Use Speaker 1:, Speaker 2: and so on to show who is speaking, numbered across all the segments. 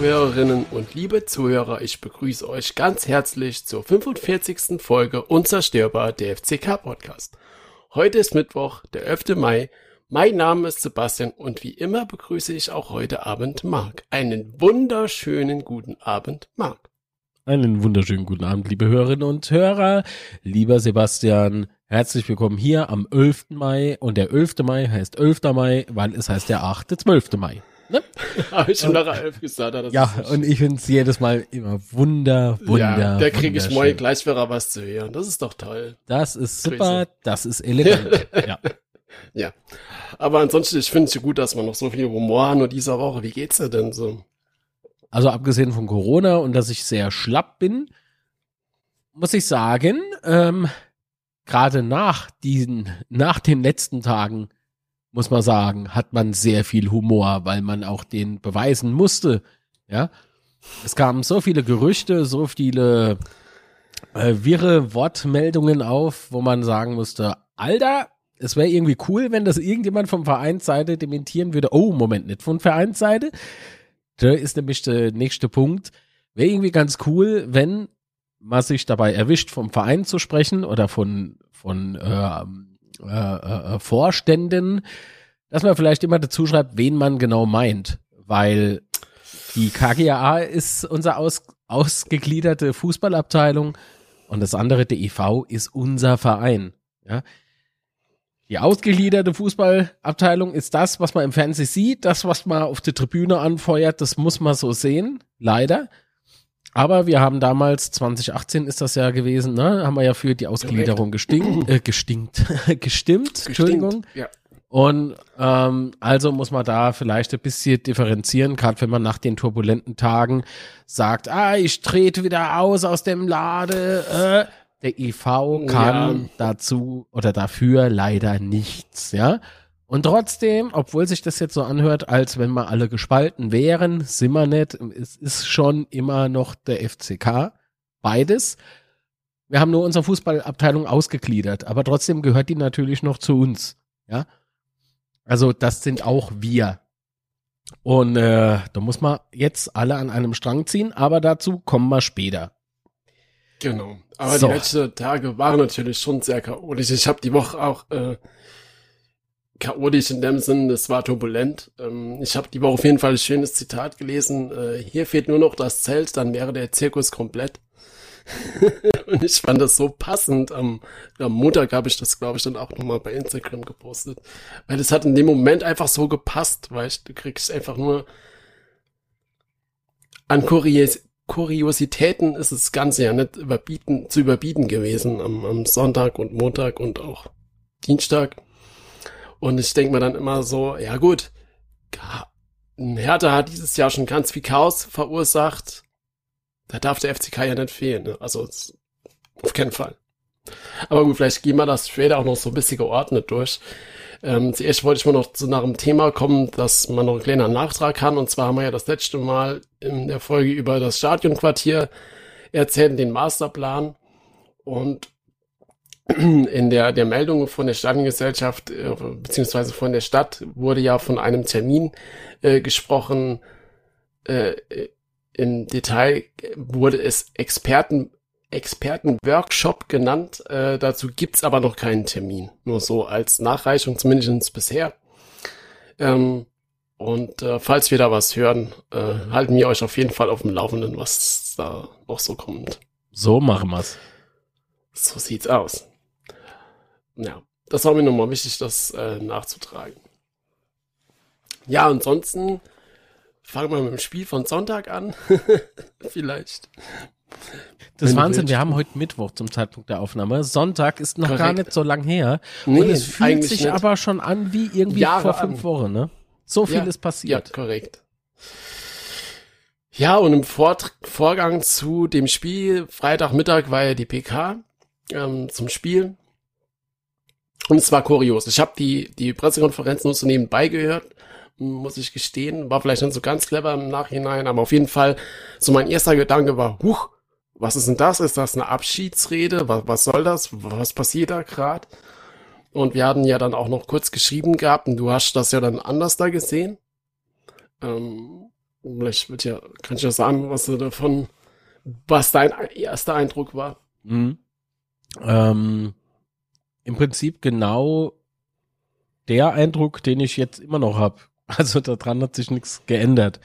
Speaker 1: Zuhörerinnen und liebe Zuhörer. Ich begrüße euch ganz herzlich zur 45. Folge Unzerstörbar der FCK Podcast. Heute ist Mittwoch, der 11. Mai. Mein Name ist Sebastian und wie immer begrüße ich auch heute Abend Marc. Einen wunderschönen guten Abend, Marc.
Speaker 2: Einen wunderschönen guten Abend, liebe Hörerinnen und Hörer. Lieber Sebastian, herzlich willkommen hier am 11. Mai. Und der 11. Mai heißt 11. Mai, weil es heißt der 8. 12. Mai. Ne?
Speaker 1: Habe ich schon nach 11 gesagt.
Speaker 2: ja, und ich finde es jedes Mal immer wunder, wunder,
Speaker 1: Ja, da kriege ich morgen gleich wieder was zu hören. Das ist doch toll.
Speaker 2: Das ist super, Grüße. das ist elegant. ja.
Speaker 1: ja. Aber ansonsten, ich finde es gut, dass wir noch so viel Humor haben nur dieser Woche. Wie geht's dir denn so?
Speaker 2: Also abgesehen von Corona und dass ich sehr schlapp bin, muss ich sagen, ähm, gerade nach diesen, nach den letzten Tagen, muss man sagen, hat man sehr viel Humor, weil man auch den beweisen musste. Ja, es kamen so viele Gerüchte, so viele äh, wirre Wortmeldungen auf, wo man sagen musste, Alter, es wäre irgendwie cool, wenn das irgendjemand vom Vereinsseite dementieren würde. Oh, Moment, nicht von Vereinsseite. Da ist nämlich der nächste Punkt. Wäre irgendwie ganz cool, wenn man sich dabei erwischt, vom Verein zu sprechen oder von, von äh, äh, äh, Vorständen, dass man vielleicht immer dazu schreibt, wen man genau meint. Weil die KGAA ist unser aus, ausgegliederte Fußballabteilung und das andere, der EV, ist unser Verein. Ja. Die ausgegliederte Fußballabteilung ist das, was man im Fernsehen sieht, das, was man auf der Tribüne anfeuert, das muss man so sehen, leider. Aber wir haben damals, 2018 ist das ja gewesen, ne, haben wir ja für die Ausgliederung gestinkt, äh, gestinkt, gestimmt, Entschuldigung. Ja. Und ähm, also muss man da vielleicht ein bisschen differenzieren, gerade wenn man nach den turbulenten Tagen sagt, ah, ich trete wieder aus aus dem Lade. Äh, der IV kann ja. dazu oder dafür leider nichts, ja. Und trotzdem, obwohl sich das jetzt so anhört, als wenn wir alle gespalten wären, sind wir nicht. Es ist schon immer noch der FCK. Beides. Wir haben nur unsere Fußballabteilung ausgegliedert, aber trotzdem gehört die natürlich noch zu uns. Ja. Also das sind auch wir. Und äh, da muss man jetzt alle an einem Strang ziehen, aber dazu kommen wir später.
Speaker 1: Genau. Aber so. die letzten Tage waren natürlich schon sehr chaotisch. Ich habe die Woche auch äh, chaotisch in dem Sinn, es war turbulent. Ähm, ich habe die Woche auf jeden Fall ein schönes Zitat gelesen. Äh, hier fehlt nur noch das Zelt, dann wäre der Zirkus komplett. und ich fand das so passend. Am, am Montag habe ich das, glaube ich, dann auch nochmal bei Instagram gepostet. Weil es hat in dem Moment einfach so gepasst, weil ich, du kriegst einfach nur an Kurios Kuriositäten ist das Ganze ja nicht überbieten, zu überbieten gewesen am, am Sonntag und Montag und auch Dienstag. Und ich denke mir dann immer so, ja gut, Hertha hat dieses Jahr schon ganz viel Chaos verursacht. Da darf der FCK ja nicht fehlen. Ne? Also auf keinen Fall. Aber gut, vielleicht gehen wir das später auch noch so ein bisschen geordnet durch. Ähm, zuerst wollte ich mal noch zu nach einem Thema kommen, dass man noch einen kleinen Nachtrag kann. Und zwar haben wir ja das letzte Mal in der Folge über das Stadionquartier erzählt, den Masterplan. Und in der, der Meldung von der Stadiongesellschaft äh, beziehungsweise von der Stadt wurde ja von einem Termin äh, gesprochen. Äh, Im Detail wurde es Experten Expertenworkshop genannt. Äh, dazu gibt's aber noch keinen Termin. Nur so als Nachreichung, zumindest bisher. Ähm, und äh, falls wir da was hören, äh, halten wir euch auf jeden Fall auf dem Laufenden, was da noch so kommt.
Speaker 2: So machen wir's.
Speaker 1: So sieht's aus. Ja, das war mir nochmal wichtig, das äh, nachzutragen. Ja, ansonsten fangen wir mit dem Spiel von Sonntag an. Vielleicht.
Speaker 2: Das ist Wahnsinn, wir haben heute Mittwoch zum Zeitpunkt der Aufnahme. Sonntag ist noch Korrekt. gar nicht so lang her. Nee, und es fühlt sich nicht. aber schon an wie irgendwie Jahre vor fünf an. Wochen, ne? So viel ja, ist passiert.
Speaker 1: Ja, korrekt. Ja, und im Vor Vorgang zu dem Spiel, Freitagmittag war ja die PK ähm, zum Spiel. Und es war kurios. Ich habe die, die Pressekonferenz nur so nebenbei gehört, muss ich gestehen. War vielleicht nicht so ganz clever im Nachhinein, aber auf jeden Fall, so mein erster Gedanke war, huch, was ist denn das? Ist das eine Abschiedsrede? Was, was soll das? Was passiert da gerade? Und wir hatten ja dann auch noch kurz geschrieben gehabt und du hast das ja dann anders da gesehen. Ähm, Vielleicht wird ja, kann ich ja sagen, was du davon, was dein erster Eindruck war.
Speaker 2: Mhm. Ähm, Im Prinzip genau der Eindruck, den ich jetzt immer noch habe. Also daran hat sich nichts geändert.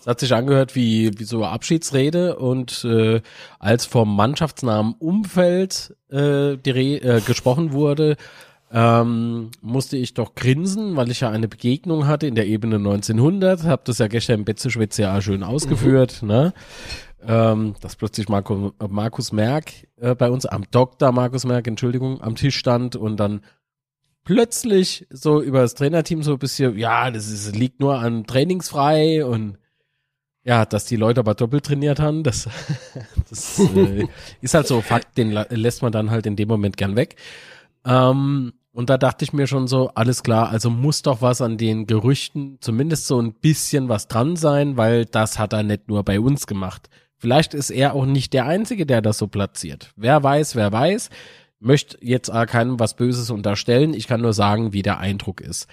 Speaker 2: Es hat sich angehört wie, wie so eine Abschiedsrede und äh, als vom mannschaftsnahen Umfeld äh, die äh, gesprochen wurde, ähm, musste ich doch grinsen, weil ich ja eine Begegnung hatte in der Ebene 1900, habe das ja gestern im Betzeschwitz ja schön ausgeführt, mhm. ne? Ähm, dass plötzlich Marco, Markus Merck äh, bei uns am Doktor Markus Merck, Entschuldigung, am Tisch stand und dann plötzlich so über das Trainerteam so ein bisschen, ja, das ist, liegt nur an trainingsfrei und ja, dass die Leute aber doppelt trainiert haben, das, das äh, ist halt so Fakt, den lässt man dann halt in dem Moment gern weg. Ähm, und da dachte ich mir schon so, alles klar, also muss doch was an den Gerüchten, zumindest so ein bisschen was dran sein, weil das hat er nicht nur bei uns gemacht. Vielleicht ist er auch nicht der Einzige, der das so platziert. Wer weiß, wer weiß möchte jetzt äh, keinem was Böses unterstellen. Ich kann nur sagen, wie der Eindruck ist.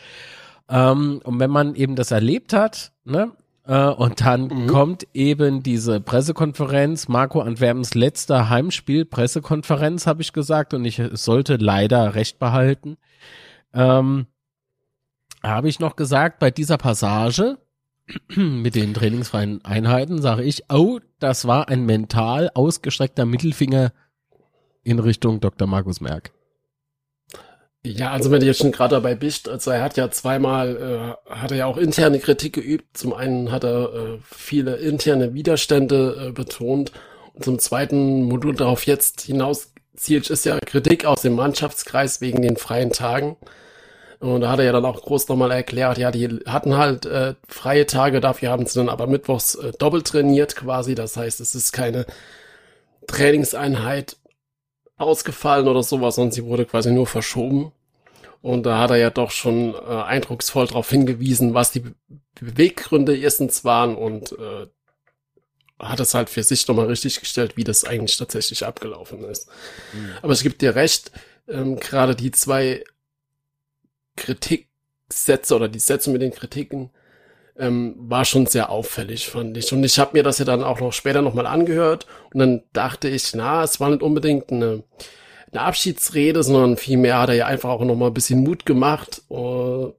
Speaker 2: Ähm, und wenn man eben das erlebt hat, ne, äh, und dann mhm. kommt eben diese Pressekonferenz, Marco Antwerpens letzter Heimspiel, Pressekonferenz, habe ich gesagt, und ich sollte leider recht behalten. Ähm, habe ich noch gesagt, bei dieser Passage mit den trainingsfreien Einheiten sage ich, oh, das war ein mental ausgestreckter Mittelfinger in Richtung Dr. Markus Merck?
Speaker 1: Ja, also wenn du jetzt schon gerade dabei bist, also er hat ja zweimal, äh, hat er ja auch interne Kritik geübt. Zum einen hat er äh, viele interne Widerstände äh, betont und zum zweiten Modul darauf jetzt hinaus zielt ist ja Kritik aus dem Mannschaftskreis wegen den freien Tagen. Und da hat er ja dann auch groß nochmal erklärt, ja, die hatten halt äh, freie Tage, dafür haben sie dann aber mittwochs äh, doppelt trainiert quasi. Das heißt, es ist keine Trainingseinheit ausgefallen oder sowas, sondern sie wurde quasi nur verschoben. Und da hat er ja doch schon äh, eindrucksvoll darauf hingewiesen, was die Beweggründe erstens waren und äh, hat es halt für sich nochmal richtig gestellt, wie das eigentlich tatsächlich abgelaufen ist. Mhm. Aber es gibt dir recht, ähm, gerade die zwei Kritiksätze oder die Sätze mit den Kritiken ähm, war schon sehr auffällig, fand ich. Und ich habe mir das ja dann auch noch später nochmal angehört und dann dachte ich, na, es war nicht unbedingt eine, eine Abschiedsrede, sondern vielmehr hat er ja einfach auch nochmal ein bisschen Mut gemacht, uh,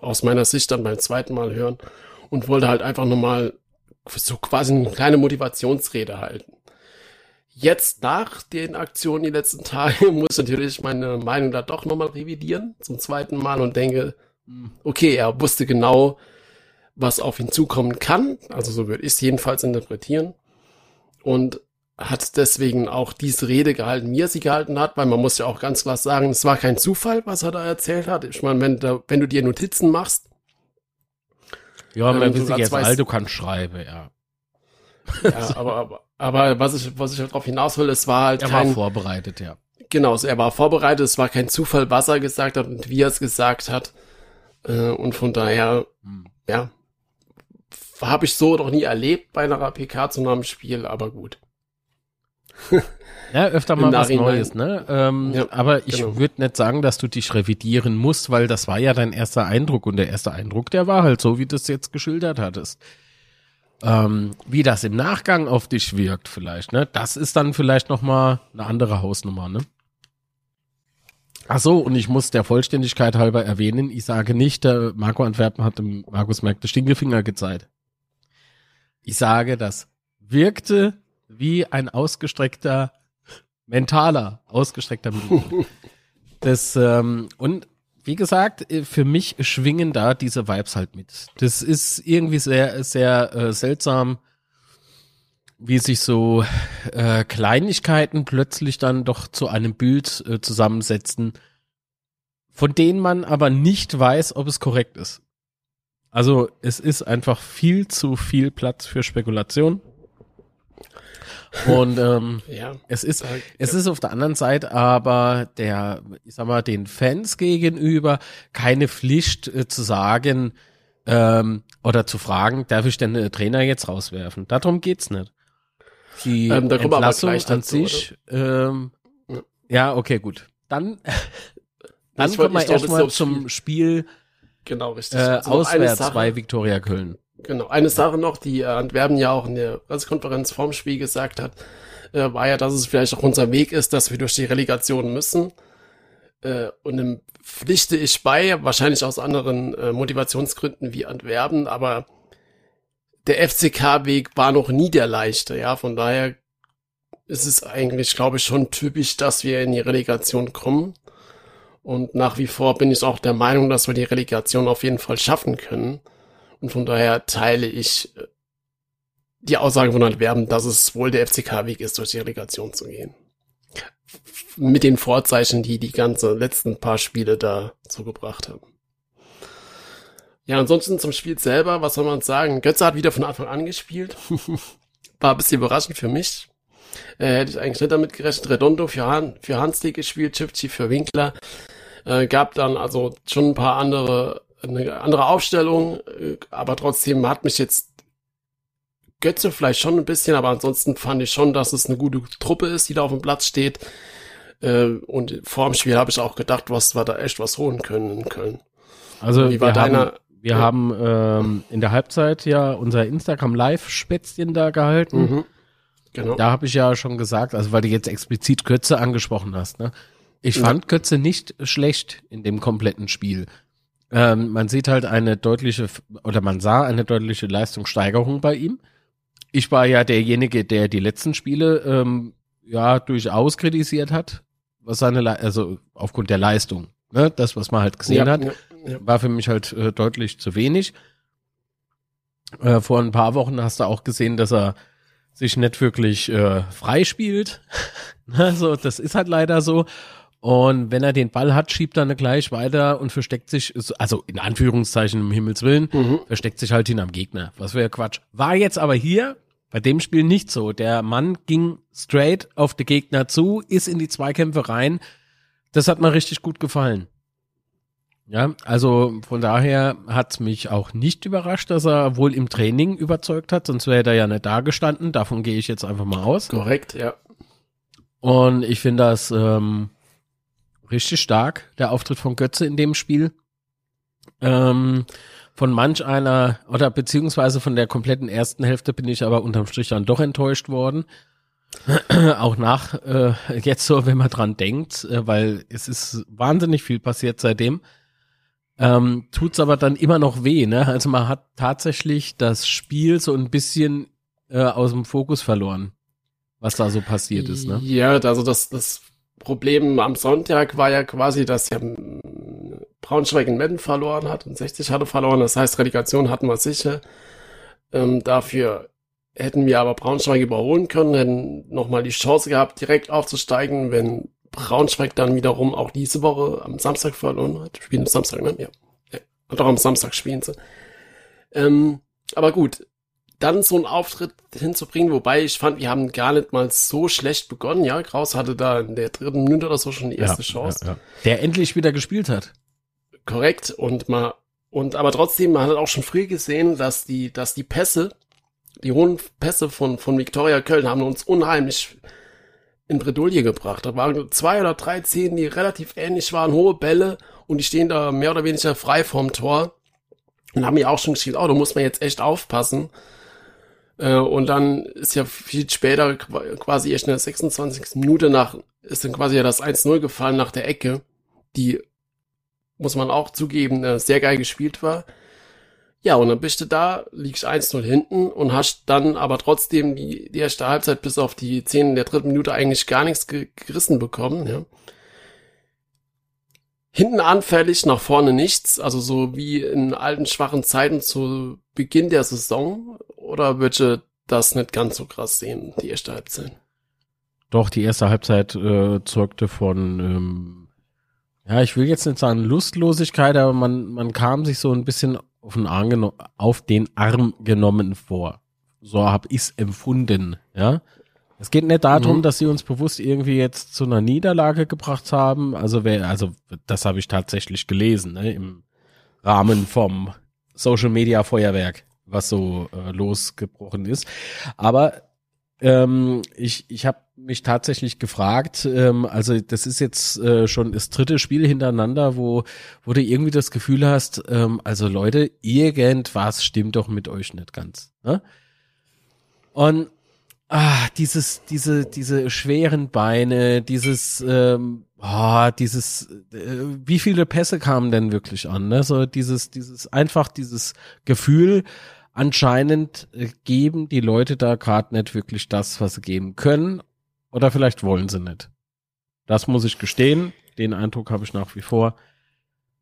Speaker 1: aus meiner Sicht dann beim zweiten Mal hören und wollte halt einfach nochmal so quasi eine kleine Motivationsrede halten. Jetzt nach den Aktionen die letzten Tage muss ich natürlich meine Meinung da doch nochmal revidieren zum zweiten Mal und denke, hm, okay, er wusste genau, was auf ihn zukommen kann. Also so würde ich es jedenfalls interpretieren. Und hat deswegen auch diese Rede gehalten, wie er sie gehalten hat, weil man muss ja auch ganz klar sagen, es war kein Zufall, was er da erzählt hat. Ich meine, wenn, da, wenn du dir Notizen machst.
Speaker 2: Ja, ähm, man will jetzt weißt, du kannst schreiben, ja.
Speaker 1: Ja, aber, aber, aber was ich, was ich darauf hinaus will, es war halt
Speaker 2: Er kein, war vorbereitet, ja.
Speaker 1: Genau, er war vorbereitet, es war kein Zufall, was er gesagt hat und wie er es gesagt hat. Äh, und von daher, hm. ja, habe ich so noch nie erlebt bei einer PK zu einem Spiel, aber gut.
Speaker 2: Ja, öfter mal was Neues, ne? Ähm, ja, aber ich genau. würde nicht sagen, dass du dich revidieren musst, weil das war ja dein erster Eindruck und der erste Eindruck, der war halt so, wie du es jetzt geschildert hattest. Ähm, wie das im Nachgang auf dich wirkt vielleicht, ne? Das ist dann vielleicht noch mal eine andere Hausnummer, ne? Ach so, und ich muss der Vollständigkeit halber erwähnen, ich sage nicht, der Marco Antwerpen hat dem Markus Merck den Stinkefinger gezeigt. Ich sage, das wirkte wie ein ausgestreckter, mentaler, ausgestreckter Mittelpunkt. das, ähm, und wie gesagt, äh, für mich schwingen da diese Vibes halt mit. Das ist irgendwie sehr, sehr äh, seltsam, wie sich so äh, Kleinigkeiten plötzlich dann doch zu einem Bild äh, zusammensetzen, von denen man aber nicht weiß, ob es korrekt ist. Also es ist einfach viel zu viel Platz für Spekulation. Und ähm, ja, es ist es ist auf der anderen Seite aber der, ich sag mal, den Fans gegenüber keine Pflicht äh, zu sagen ähm, oder zu fragen, darf ich denn den Trainer jetzt rauswerfen? Darum geht's nicht. Die ähm, da Entlassung an dazu, sich, ähm, ja. ja, okay, gut. Dann, dann kommen wir erstmal zum Spiel
Speaker 1: Genau, richtig.
Speaker 2: Äh, also auswärts bei Viktoria Köln.
Speaker 1: Genau. Eine Sache noch, die äh, Antwerpen ja auch in der Pressekonferenz vorm Spiel gesagt hat, äh, war ja, dass es vielleicht auch unser Weg ist, dass wir durch die Relegation müssen. Äh, und dem pflichte ich bei, wahrscheinlich aus anderen äh, Motivationsgründen wie Antwerpen, aber der FCK-Weg war noch nie der leichte, ja, von daher ist es eigentlich, glaube ich, schon typisch, dass wir in die Relegation kommen. Und nach wie vor bin ich auch der Meinung, dass wir die Relegation auf jeden Fall schaffen können. Und von daher teile ich äh, die Aussage von Antwerpen, dass es wohl der FCK-Weg ist, durch die Relegation zu gehen. Mit den Vorzeichen, die die ganze letzten paar Spiele da zugebracht haben. Ja, ansonsten zum Spiel selber, was soll man sagen? Götze hat wieder von Anfang an gespielt. War ein bisschen überraschend für mich. Äh, hätte ich eigentlich nicht damit gerechnet. Redondo für, Han für Hansli gespielt, Chipchi für Winkler. Äh, gab dann also schon ein paar andere, eine andere Aufstellung, äh, aber trotzdem hat mich jetzt Götze vielleicht schon ein bisschen, aber ansonsten fand ich schon, dass es eine gute Truppe ist, die da auf dem Platz steht. Äh, und vor dem Spiel habe ich auch gedacht, was wir da echt was holen können in Köln.
Speaker 2: Also wie war deiner? Wir ja. haben ähm, in der Halbzeit ja unser Instagram Live-Spätzchen da gehalten. Mhm. Genau. Da habe ich ja schon gesagt, also weil du jetzt explizit Kötze angesprochen hast, ne? Ich ja. fand Kötze nicht schlecht in dem kompletten Spiel. Ähm, man sieht halt eine deutliche, oder man sah eine deutliche Leistungssteigerung bei ihm. Ich war ja derjenige, der die letzten Spiele ähm, ja durchaus kritisiert hat, was seine, Le also aufgrund der Leistung, ne? das, was man halt gesehen ja, hat. Ja war für mich halt äh, deutlich zu wenig. Äh, vor ein paar Wochen hast du auch gesehen, dass er sich nicht wirklich äh, frei spielt. also das ist halt leider so. Und wenn er den Ball hat, schiebt er gleich weiter und versteckt sich, also in Anführungszeichen im Himmels Willen, mhm. versteckt sich halt hinterm Gegner. Was wäre Quatsch. War jetzt aber hier bei dem Spiel nicht so. Der Mann ging straight auf den Gegner zu, ist in die Zweikämpfe rein. Das hat mir richtig gut gefallen. Ja, also von daher hat's mich auch nicht überrascht, dass er wohl im Training überzeugt hat, sonst wäre er ja nicht da gestanden. Davon gehe ich jetzt einfach mal aus.
Speaker 1: Korrekt, ja.
Speaker 2: Und ich finde das ähm, richtig stark, der Auftritt von Götze in dem Spiel. Ähm, von manch einer oder beziehungsweise von der kompletten ersten Hälfte bin ich aber unterm Strich dann doch enttäuscht worden. auch nach äh, jetzt so, wenn man dran denkt, äh, weil es ist wahnsinnig viel passiert seitdem ähm, tut's aber dann immer noch weh, ne? Also man hat tatsächlich das Spiel so ein bisschen äh, aus dem Fokus verloren, was da so passiert ist, ne?
Speaker 1: Ja, also das, das Problem am Sonntag war ja quasi, dass ja Braunschweig in Metten verloren hat und 60 hatte verloren. Das heißt, Relegation hatten wir sicher. Ähm, dafür hätten wir aber Braunschweig überholen können, hätten nochmal die Chance gehabt, direkt aufzusteigen, wenn Braunschweig dann wiederum auch diese Woche am Samstag verloren hat. Spielen am Samstag, ne? Ja. ja. Auch am Samstag spielen sie. Ähm, aber gut, dann so einen Auftritt hinzubringen, wobei ich fand, wir haben gar nicht mal so schlecht begonnen. Ja, Kraus hatte da in der dritten Minute oder so schon die erste ja, Chance. Ja, ja.
Speaker 2: Der endlich wieder gespielt hat.
Speaker 1: Korrekt. Und mal, und aber trotzdem, man hat auch schon früh gesehen, dass die, dass die Pässe, die hohen Pässe von, von Viktoria Köln haben uns unheimlich in Bredouille gebracht. Da waren zwei oder drei Szenen, die relativ ähnlich waren, hohe Bälle und die stehen da mehr oder weniger frei vorm Tor und haben mir auch schon geschrieben, oh, da muss man jetzt echt aufpassen. Äh, und dann ist ja viel später, quasi erst in der 26. Minute nach, ist dann quasi ja das 1-0 gefallen nach der Ecke, die, muss man auch zugeben, äh, sehr geil gespielt war. Ja, und dann bist du da, liegst 1-0 hinten und hast dann aber trotzdem die, die erste Halbzeit bis auf die 10 der dritten Minute eigentlich gar nichts gerissen bekommen, ja. Hinten anfällig, nach vorne nichts, also so wie in alten schwachen Zeiten zu Beginn der Saison, oder würde das nicht ganz so krass sehen, die erste Halbzeit?
Speaker 2: Doch, die erste Halbzeit äh, zeugte von, ähm, ja, ich will jetzt nicht sagen Lustlosigkeit, aber man, man kam sich so ein bisschen auf den Arm, auf den Arm genommen vor. So habe ich's empfunden, ja. Es geht nicht darum, mhm. dass sie uns bewusst irgendwie jetzt zu einer Niederlage gebracht haben. Also wer, also das habe ich tatsächlich gelesen, ne, im Rahmen vom Social Media Feuerwerk, was so äh, losgebrochen ist. Aber ähm, ich, ich habe mich tatsächlich gefragt, ähm, also das ist jetzt äh, schon das dritte Spiel hintereinander, wo, wo du irgendwie das Gefühl hast, ähm, also Leute, irgendwas stimmt doch mit euch nicht ganz. Ne? Und ah, dieses, diese, diese schweren Beine, dieses, ähm, oh, dieses, äh, wie viele Pässe kamen denn wirklich an? Ne? So dieses, dieses, einfach dieses Gefühl, anscheinend äh, geben die Leute da gerade nicht wirklich das, was sie geben können. Oder vielleicht wollen sie nicht. Das muss ich gestehen. Den Eindruck habe ich nach wie vor.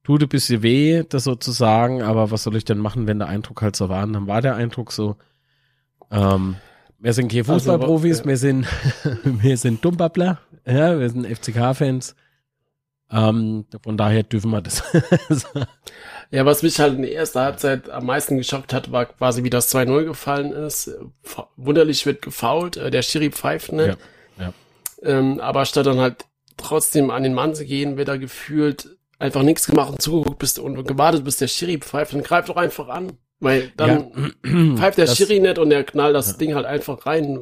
Speaker 2: Tut ein bisschen weh, das sozusagen, aber was soll ich denn machen, wenn der Eindruck halt so war? Und dann war der Eindruck so. Ähm, wir sind keine also, Fußballprofis, also, ja. wir sind, wir sind Dummbabbler, ja, wir sind FCK-Fans. Ähm, von daher dürfen wir das.
Speaker 1: Ja, was mich halt in der ersten Halbzeit am meisten geschockt hat, war quasi, wie das 2-0 gefallen ist. Wunderlich wird gefault, äh, der Schiri pfeift nicht. Ja, ja. Ähm, aber statt dann halt trotzdem an den Mann zu gehen, wird er gefühlt einfach nichts gemacht und zugeguckt bist und gewartet, bis der Schiri pfeift, dann greift doch einfach an. Weil dann ja. pfeift der Schiri nicht und der knallt das ja. Ding halt einfach rein.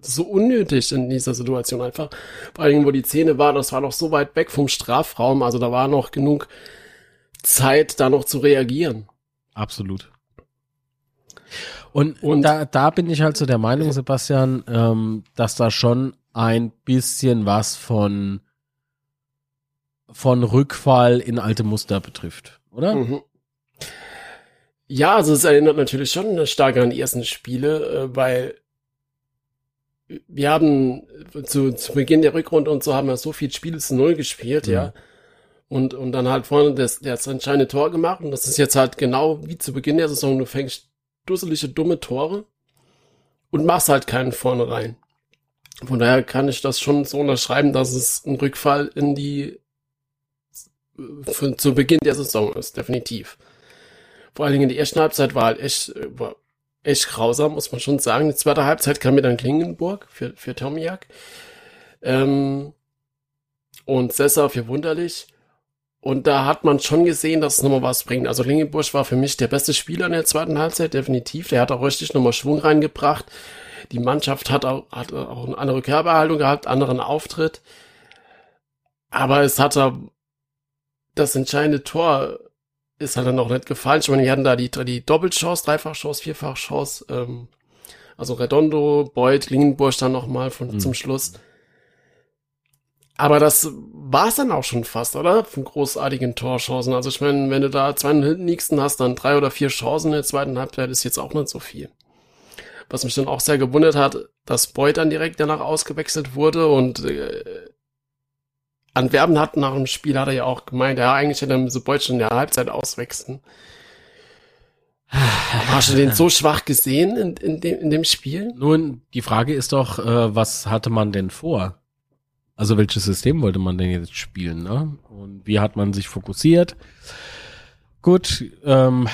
Speaker 1: So unnötig in dieser Situation einfach. Vor allem, wo die Szene war, das war noch so weit weg vom Strafraum, also da war noch genug Zeit, da noch zu reagieren.
Speaker 2: Absolut. Und, und da, da bin ich halt so der Meinung, Sebastian, ähm, dass da schon ein bisschen was von, von Rückfall in alte Muster betrifft, oder? Mhm.
Speaker 1: Ja, also es erinnert natürlich schon stark an die ersten Spiele, äh, weil wir haben zu, zu Beginn der Rückrunde und so haben wir so viel Spiele zu Null gespielt, mhm. ja und, und dann halt vorne das, das entscheidende Tor gemacht. Und das ist jetzt halt genau wie zu Beginn der Saison. Du fängst dusselige, dumme Tore und machst halt keinen vorne rein. Von daher kann ich das schon so unterschreiben, dass es ein Rückfall in die für, zu Beginn der Saison ist, definitiv. Vor allen Dingen in der ersten Halbzeit war halt echt, war echt grausam, muss man schon sagen. Die zweite Halbzeit kam mir dann Klingenburg für, für Tomiak. Ähm, und Sessa für Wunderlich. Und da hat man schon gesehen, dass es nochmal was bringt. Also Lingenbusch war für mich der beste Spieler in der zweiten Halbzeit, definitiv. Der hat auch richtig nochmal Schwung reingebracht. Die Mannschaft hat auch, hat auch eine andere Körperhaltung gehabt, anderen Auftritt. Aber es hat da das entscheidende Tor ist halt dann auch nicht gefallen. Ich meine, die hatten da die, die Doppelchance, Dreifachchance, Vierfachchance. Ähm, also Redondo, Beuth, Lingenburg dann nochmal von, mhm. zum Schluss. Aber das war's dann auch schon fast, oder? Von großartigen Torchancen. Also ich meine, wenn du da zwei hinten liegst hast, dann drei oder vier Chancen in der zweiten Halbzeit ist jetzt auch nicht so viel. Was mich dann auch sehr gewundert hat, dass Boyd dann direkt danach ausgewechselt wurde und äh, Antwerpen hat nach dem Spiel hat er ja auch gemeint, ja, eigentlich hätte er so Boyd schon in der Halbzeit auswechseln. Hast du den so schwach gesehen in, in, dem, in dem Spiel?
Speaker 2: Nun, die Frage ist doch, äh, was hatte man denn vor? Also welches System wollte man denn jetzt spielen, ne? Und wie hat man sich fokussiert? Gut, ähm,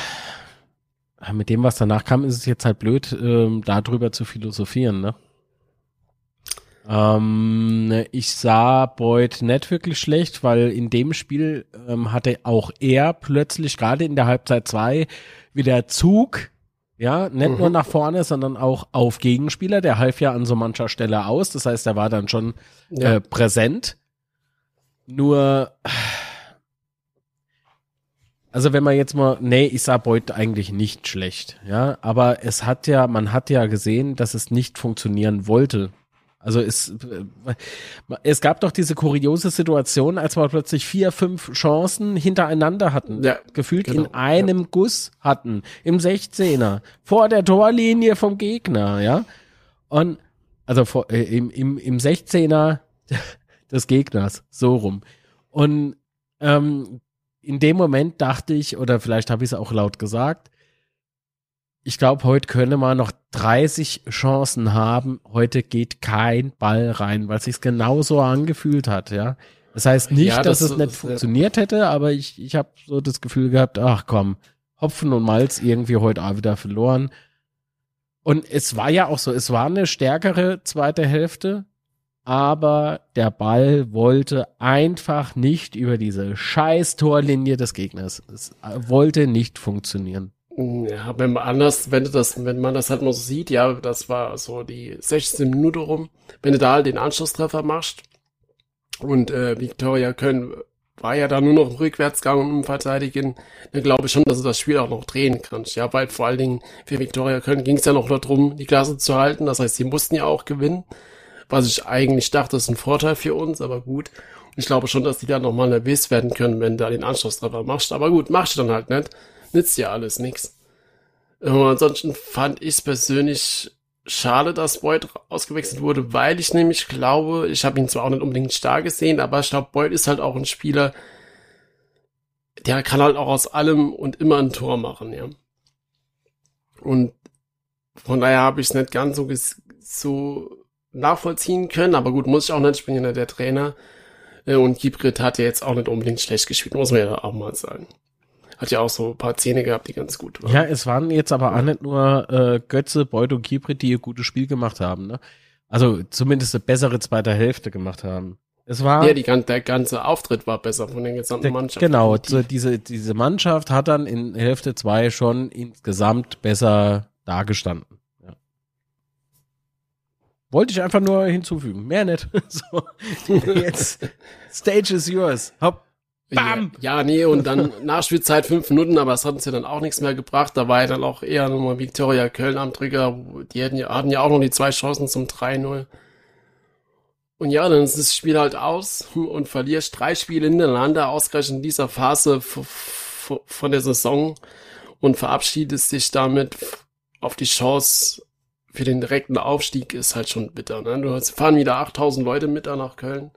Speaker 2: mit dem, was danach kam, ist es jetzt halt blöd, ähm, darüber zu philosophieren, ne? Ähm, ich sah Boyd nicht wirklich schlecht, weil in dem Spiel ähm, hatte auch er plötzlich gerade in der Halbzeit zwei wieder Zug ja, nicht mhm. nur nach vorne, sondern auch auf Gegenspieler. Der half ja an so mancher Stelle aus. Das heißt, er war dann schon ja. äh, präsent. Nur, also wenn man jetzt mal, nee, ich sah Beut eigentlich nicht schlecht, ja, aber es hat ja, man hat ja gesehen, dass es nicht funktionieren wollte. Also es, es gab doch diese kuriose Situation, als wir plötzlich vier, fünf Chancen hintereinander hatten, ja, gefühlt genau, in einem ja. Guss hatten, im 16er, vor der Torlinie vom Gegner, ja. Und also vor, äh, im, im, im 16er des Gegners, so rum. Und ähm, in dem Moment dachte ich, oder vielleicht habe ich es auch laut gesagt, ich glaube, heute könne man noch 30 Chancen haben. Heute geht kein Ball rein, weil es sich genauso angefühlt hat, ja. Das heißt nicht, ja, das dass es nicht funktioniert hätte, aber ich, ich habe so das Gefühl gehabt, ach komm, Hopfen und Malz irgendwie heute auch wieder verloren. Und es war ja auch so, es war eine stärkere zweite Hälfte, aber der Ball wollte einfach nicht über diese scheiß Torlinie des Gegners. Es wollte nicht funktionieren.
Speaker 1: Ja, wenn man anders, wenn du das, wenn man das halt mal so sieht, ja, das war so die 16 Minute rum, wenn du da halt den Anschlusstreffer machst und äh, Victoria Köln war ja da nur noch im Rückwärtsgang und im Verteidigen, dann glaube ich schon, dass du das Spiel auch noch drehen kannst. Ja, weil vor allen Dingen für Victoria Köln ging es ja noch darum, die Klasse zu halten. Das heißt, sie mussten ja auch gewinnen. Was ich eigentlich dachte, ist ein Vorteil für uns, aber gut. Und ich glaube schon, dass die da nochmal nervös werden können, wenn du da den Anschlusstreffer machst. Aber gut, machst du dann halt nicht. Nützt ja alles nix. Und ansonsten fand ich persönlich schade, dass Boyd ausgewechselt wurde, weil ich nämlich glaube, ich habe ihn zwar auch nicht unbedingt stark gesehen, aber ich glaube, Boyd ist halt auch ein Spieler, der kann halt auch aus allem und immer ein Tor machen, ja. Und von daher habe ich es nicht ganz so, so nachvollziehen können, aber gut, muss ich auch nicht, ich bin ja der Trainer. Äh, und Gibrit hat ja jetzt auch nicht unbedingt schlecht gespielt, muss man ja auch mal sagen hat ja auch so ein paar Zähne gehabt, die ganz gut
Speaker 2: waren. Ja, es waren jetzt aber auch nicht nur äh, Götze, Beut und Kibrit, die ihr gutes Spiel gemacht haben. Ne? Also zumindest eine bessere zweite Hälfte gemacht haben. Es war
Speaker 1: ja, die, der ganze Auftritt war besser von den gesamten der, Mannschaft.
Speaker 2: Genau, so diese, diese Mannschaft hat dann in Hälfte zwei schon insgesamt besser dargestanden. Ja. Wollte ich einfach nur hinzufügen. Mehr nicht. so, jetzt, Stage is yours. Hopp.
Speaker 1: Bam! Ja, nee, und dann Nachspielzeit fünf Minuten, aber es hat uns ja dann auch nichts mehr gebracht. Da war ja dann auch eher nochmal Viktoria Köln am Trigger. Die hätten ja, hatten ja auch noch die zwei Chancen zum 3-0. Und ja, dann ist das Spiel halt aus und verlierst drei Spiele hintereinander, ausgerechnet in dieser Phase von der Saison und verabschiedest dich damit auf die Chance für den direkten Aufstieg, ist halt schon bitter. Ne? Du fahren wieder 8000 Leute mit da nach Köln.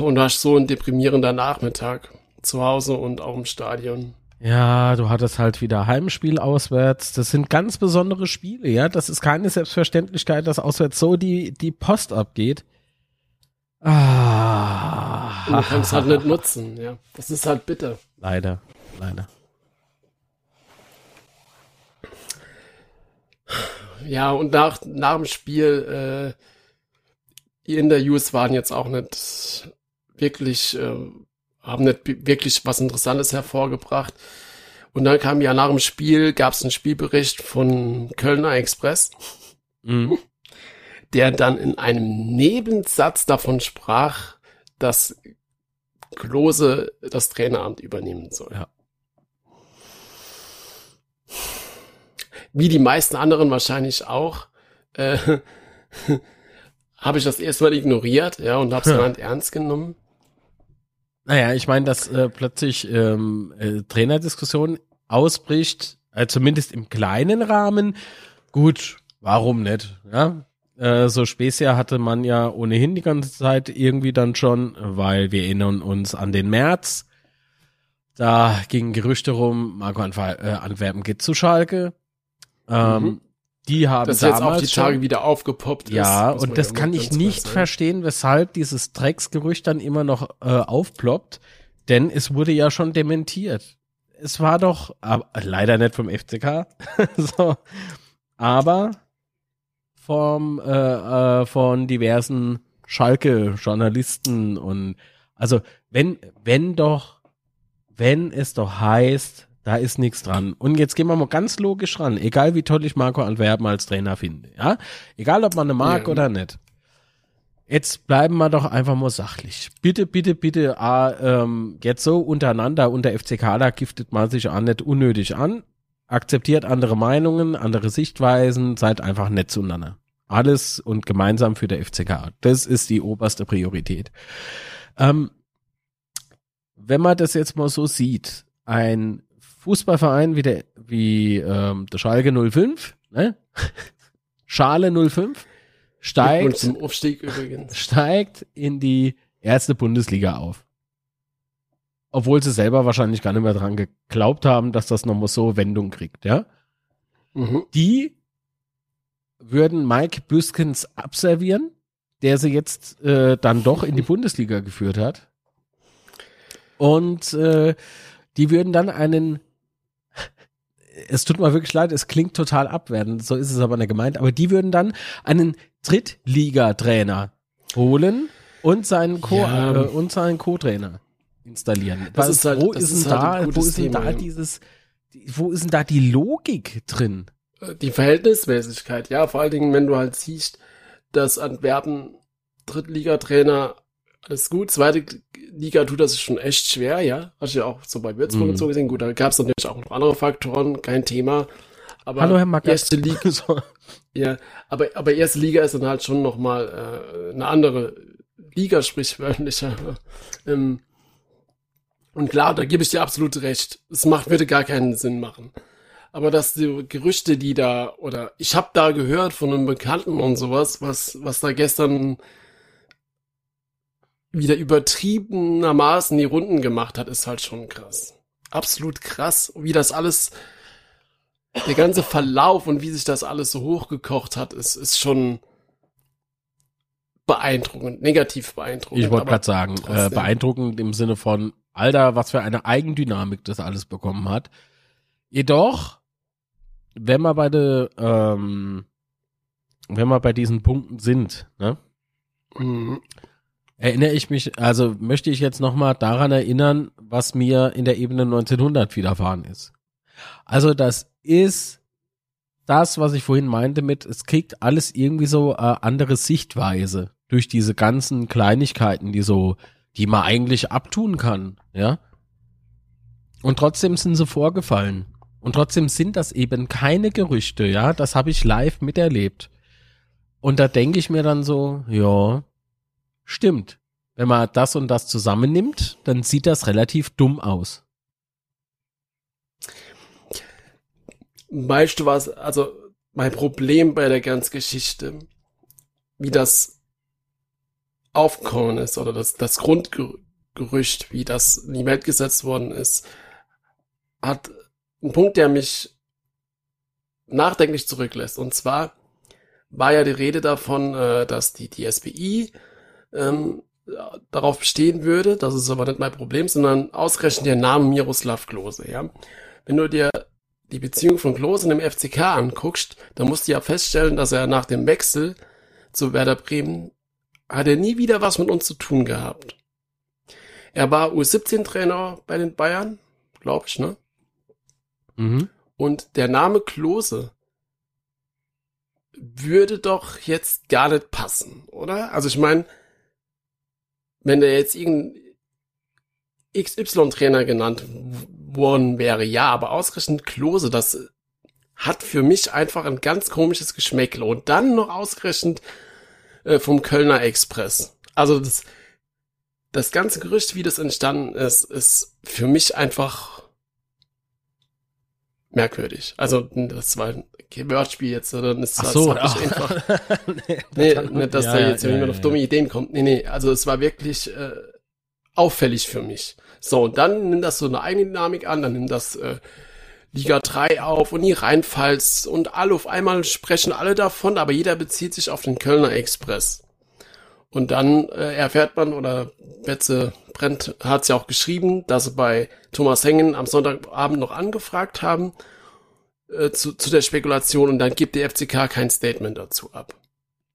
Speaker 1: Und du hast so ein deprimierender Nachmittag zu Hause und auch im Stadion.
Speaker 2: Ja, du hattest halt wieder Heimspiel auswärts. Das sind ganz besondere Spiele, ja. Das ist keine Selbstverständlichkeit, dass auswärts so die, die Post abgeht.
Speaker 1: Ah. Und du kannst halt nicht nutzen, ja. Das ist halt bitter.
Speaker 2: Leider, leider.
Speaker 1: Ja, und nach, nach dem Spiel, äh, die Interviews waren jetzt auch nicht wirklich, äh, haben nicht wirklich was Interessantes hervorgebracht. Und dann kam ja nach dem Spiel, gab es einen Spielbericht von Kölner Express, mhm. der dann in einem Nebensatz davon sprach, dass Klose das Traineramt übernehmen soll. Ja. Wie die meisten anderen wahrscheinlich auch. Äh, habe ich das erstmal ignoriert, ja, und habe es dann ernst genommen.
Speaker 2: Naja, ich meine, dass äh, plötzlich ähm, äh, Trainerdiskussion ausbricht, äh, zumindest im kleinen Rahmen. Gut, warum nicht? Ja, äh, so Spezier hatte man ja ohnehin die ganze Zeit irgendwie dann schon, weil wir erinnern uns an den März. Da gingen Gerüchte rum, Marco Antwerpen geht zu Schalke. Ähm, mhm. Die haben
Speaker 1: das jetzt auch die Tage schon, wieder aufgepoppt
Speaker 2: ja, ist. Ja, und das kann ich nicht verstehen, weshalb dieses Drecksgerücht dann immer noch äh, aufploppt, denn es wurde ja schon dementiert. Es war doch, aber, leider nicht vom FCK, so, aber vom, äh, äh, von diversen Schalke-Journalisten und also wenn, wenn doch, wenn es doch heißt, da ist nichts dran. Und jetzt gehen wir mal ganz logisch ran. Egal wie toll ich Marco Antwerpen als Trainer finde. Ja? Egal ob man eine mag ja. oder nicht. Jetzt bleiben wir doch einfach mal sachlich. Bitte, bitte, bitte, ah, ähm, jetzt so untereinander unter FCK, da giftet man sich auch nicht unnötig an. Akzeptiert andere Meinungen, andere Sichtweisen, seid einfach nett zueinander. Alles und gemeinsam für der FCK. Das ist die oberste Priorität. Ähm, wenn man das jetzt mal so sieht, ein Fußballverein wie der, wie ähm, der Schalke 05, ne? Schale 05 steigt,
Speaker 1: zum Aufstieg übrigens.
Speaker 2: steigt in die erste Bundesliga auf. Obwohl sie selber wahrscheinlich gar nicht mehr dran geglaubt haben, dass das nochmal so Wendung kriegt, ja? Mhm. Die würden Mike Büskens abservieren, der sie jetzt äh, dann doch in die Bundesliga geführt hat. Und äh, die würden dann einen es tut mir wirklich leid, es klingt total abwertend, so ist es aber nicht gemeint, aber die würden dann einen Drittligatrainer holen und seinen Co ja. äh, und seinen Co-Trainer installieren.
Speaker 1: Das Was, ist halt, wo ist,
Speaker 2: ist
Speaker 1: halt
Speaker 2: da, wo ist denn da dieses wo ist denn da die Logik drin?
Speaker 1: Die Verhältnismäßigkeit, ja, vor allen Dingen, wenn du halt siehst, dass Antwerpen Drittligatrainer alles gut, zweite Liga tut das schon echt schwer, ja. Hast du ja auch so bei Würzburg mhm. und so gesehen. Gut, da gab es natürlich auch noch andere Faktoren, kein Thema. Aber
Speaker 2: Hallo, Herr Macker.
Speaker 1: erste Liga, ja, aber, aber erste Liga ist dann halt schon nochmal äh, eine andere Liga, sprichwörtlicher. Ähm, und klar, da gebe ich dir absolut recht. Es macht, würde gar keinen Sinn machen. Aber dass die Gerüchte, die da, oder ich habe da gehört von einem Bekannten und sowas, was, was da gestern wieder übertriebenermaßen die Runden gemacht hat, ist halt schon krass. Absolut krass, wie das alles, der ganze Verlauf und wie sich das alles so hochgekocht hat, ist, ist schon beeindruckend, negativ beeindruckend.
Speaker 2: Ich wollte gerade sagen, äh, beeindruckend im Sinne von, Alter, was für eine Eigendynamik das alles bekommen hat. Jedoch, wenn wir bei der, ähm, wenn wir bei diesen Punkten sind, ne? Mhm. Erinnere ich mich, also möchte ich jetzt nochmal daran erinnern, was mir in der Ebene 1900 widerfahren ist. Also das ist das, was ich vorhin meinte mit, es kriegt alles irgendwie so äh, andere Sichtweise durch diese ganzen Kleinigkeiten, die so, die man eigentlich abtun kann, ja. Und trotzdem sind sie vorgefallen. Und trotzdem sind das eben keine Gerüchte, ja. Das habe ich live miterlebt. Und da denke ich mir dann so, ja, stimmt. Wenn man das und das zusammennimmt, dann sieht das relativ dumm aus.
Speaker 1: Weißt du was, also mein Problem bei der ganzen Geschichte, wie das aufgekommen ist oder das, das Grundgerücht, wie das in die Welt gesetzt worden ist, hat einen Punkt, der mich nachdenklich zurücklässt. Und zwar war ja die Rede davon, äh, dass die, die SPI ähm, darauf bestehen würde, das ist aber nicht mein Problem, sondern ausgerechnet der Name Miroslav Klose, ja. Wenn du dir die Beziehung von Klose in dem FCK anguckst, dann musst du ja feststellen, dass er nach dem Wechsel zu Werder Bremen hat er nie wieder was mit uns zu tun gehabt. Er war U17-Trainer bei den Bayern, glaub ich, ne? Mhm. Und der Name Klose würde doch jetzt gar nicht passen, oder? Also ich meine, wenn der jetzt irgendein XY-Trainer genannt worden wäre, ja, aber ausgerechnet Klose, das hat für mich einfach ein ganz komisches Geschmäckle. Und dann noch ausgerechnet äh, vom Kölner Express. Also das, das ganze Gerücht, wie das entstanden ist, ist für mich einfach merkwürdig. Also das war kein Wordspiel jetzt, sondern es
Speaker 2: Ach so,
Speaker 1: das einfach. nee, nee nicht, dass ja, da jetzt ja, jemand ja, auf dumme Ideen kommt. Nee, nee, also es war wirklich äh, auffällig für mich. So, und dann nimmt das so eine eigene Dynamik an, dann nimmt das äh, Liga 3 auf und die Rheinpfalz und alle auf einmal sprechen alle davon, aber jeder bezieht sich auf den Kölner Express. Und dann äh, erfährt man, oder Betze Brent hat es ja auch geschrieben, dass sie bei Thomas Hengen am Sonntagabend noch angefragt haben äh, zu, zu der Spekulation und dann gibt die FCK kein Statement dazu ab.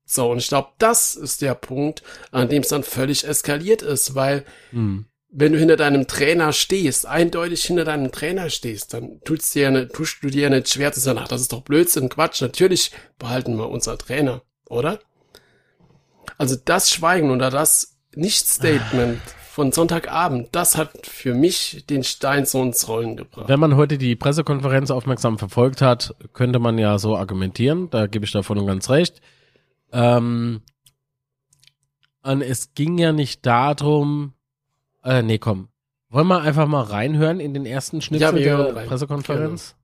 Speaker 1: So, und ich glaube, das ist der Punkt, an dem es dann völlig eskaliert ist, weil hm. wenn du hinter deinem Trainer stehst, eindeutig hinter deinem Trainer stehst, dann tut's dir nicht, tust du dir ja nicht schwer zu sagen, ach, das ist doch Blödsinn, Quatsch, natürlich behalten wir unser Trainer, oder? Also das Schweigen oder das Nicht-Statement von Sonntagabend, das hat für mich den Stein so ins Rollen gebracht.
Speaker 2: Wenn man heute die Pressekonferenz aufmerksam verfolgt hat, könnte man ja so argumentieren, da gebe ich davon ganz recht. Ähm, und es ging ja nicht darum, äh, nee, komm. Wollen wir einfach mal reinhören in den ersten Schnipsel ja, der Pressekonferenz?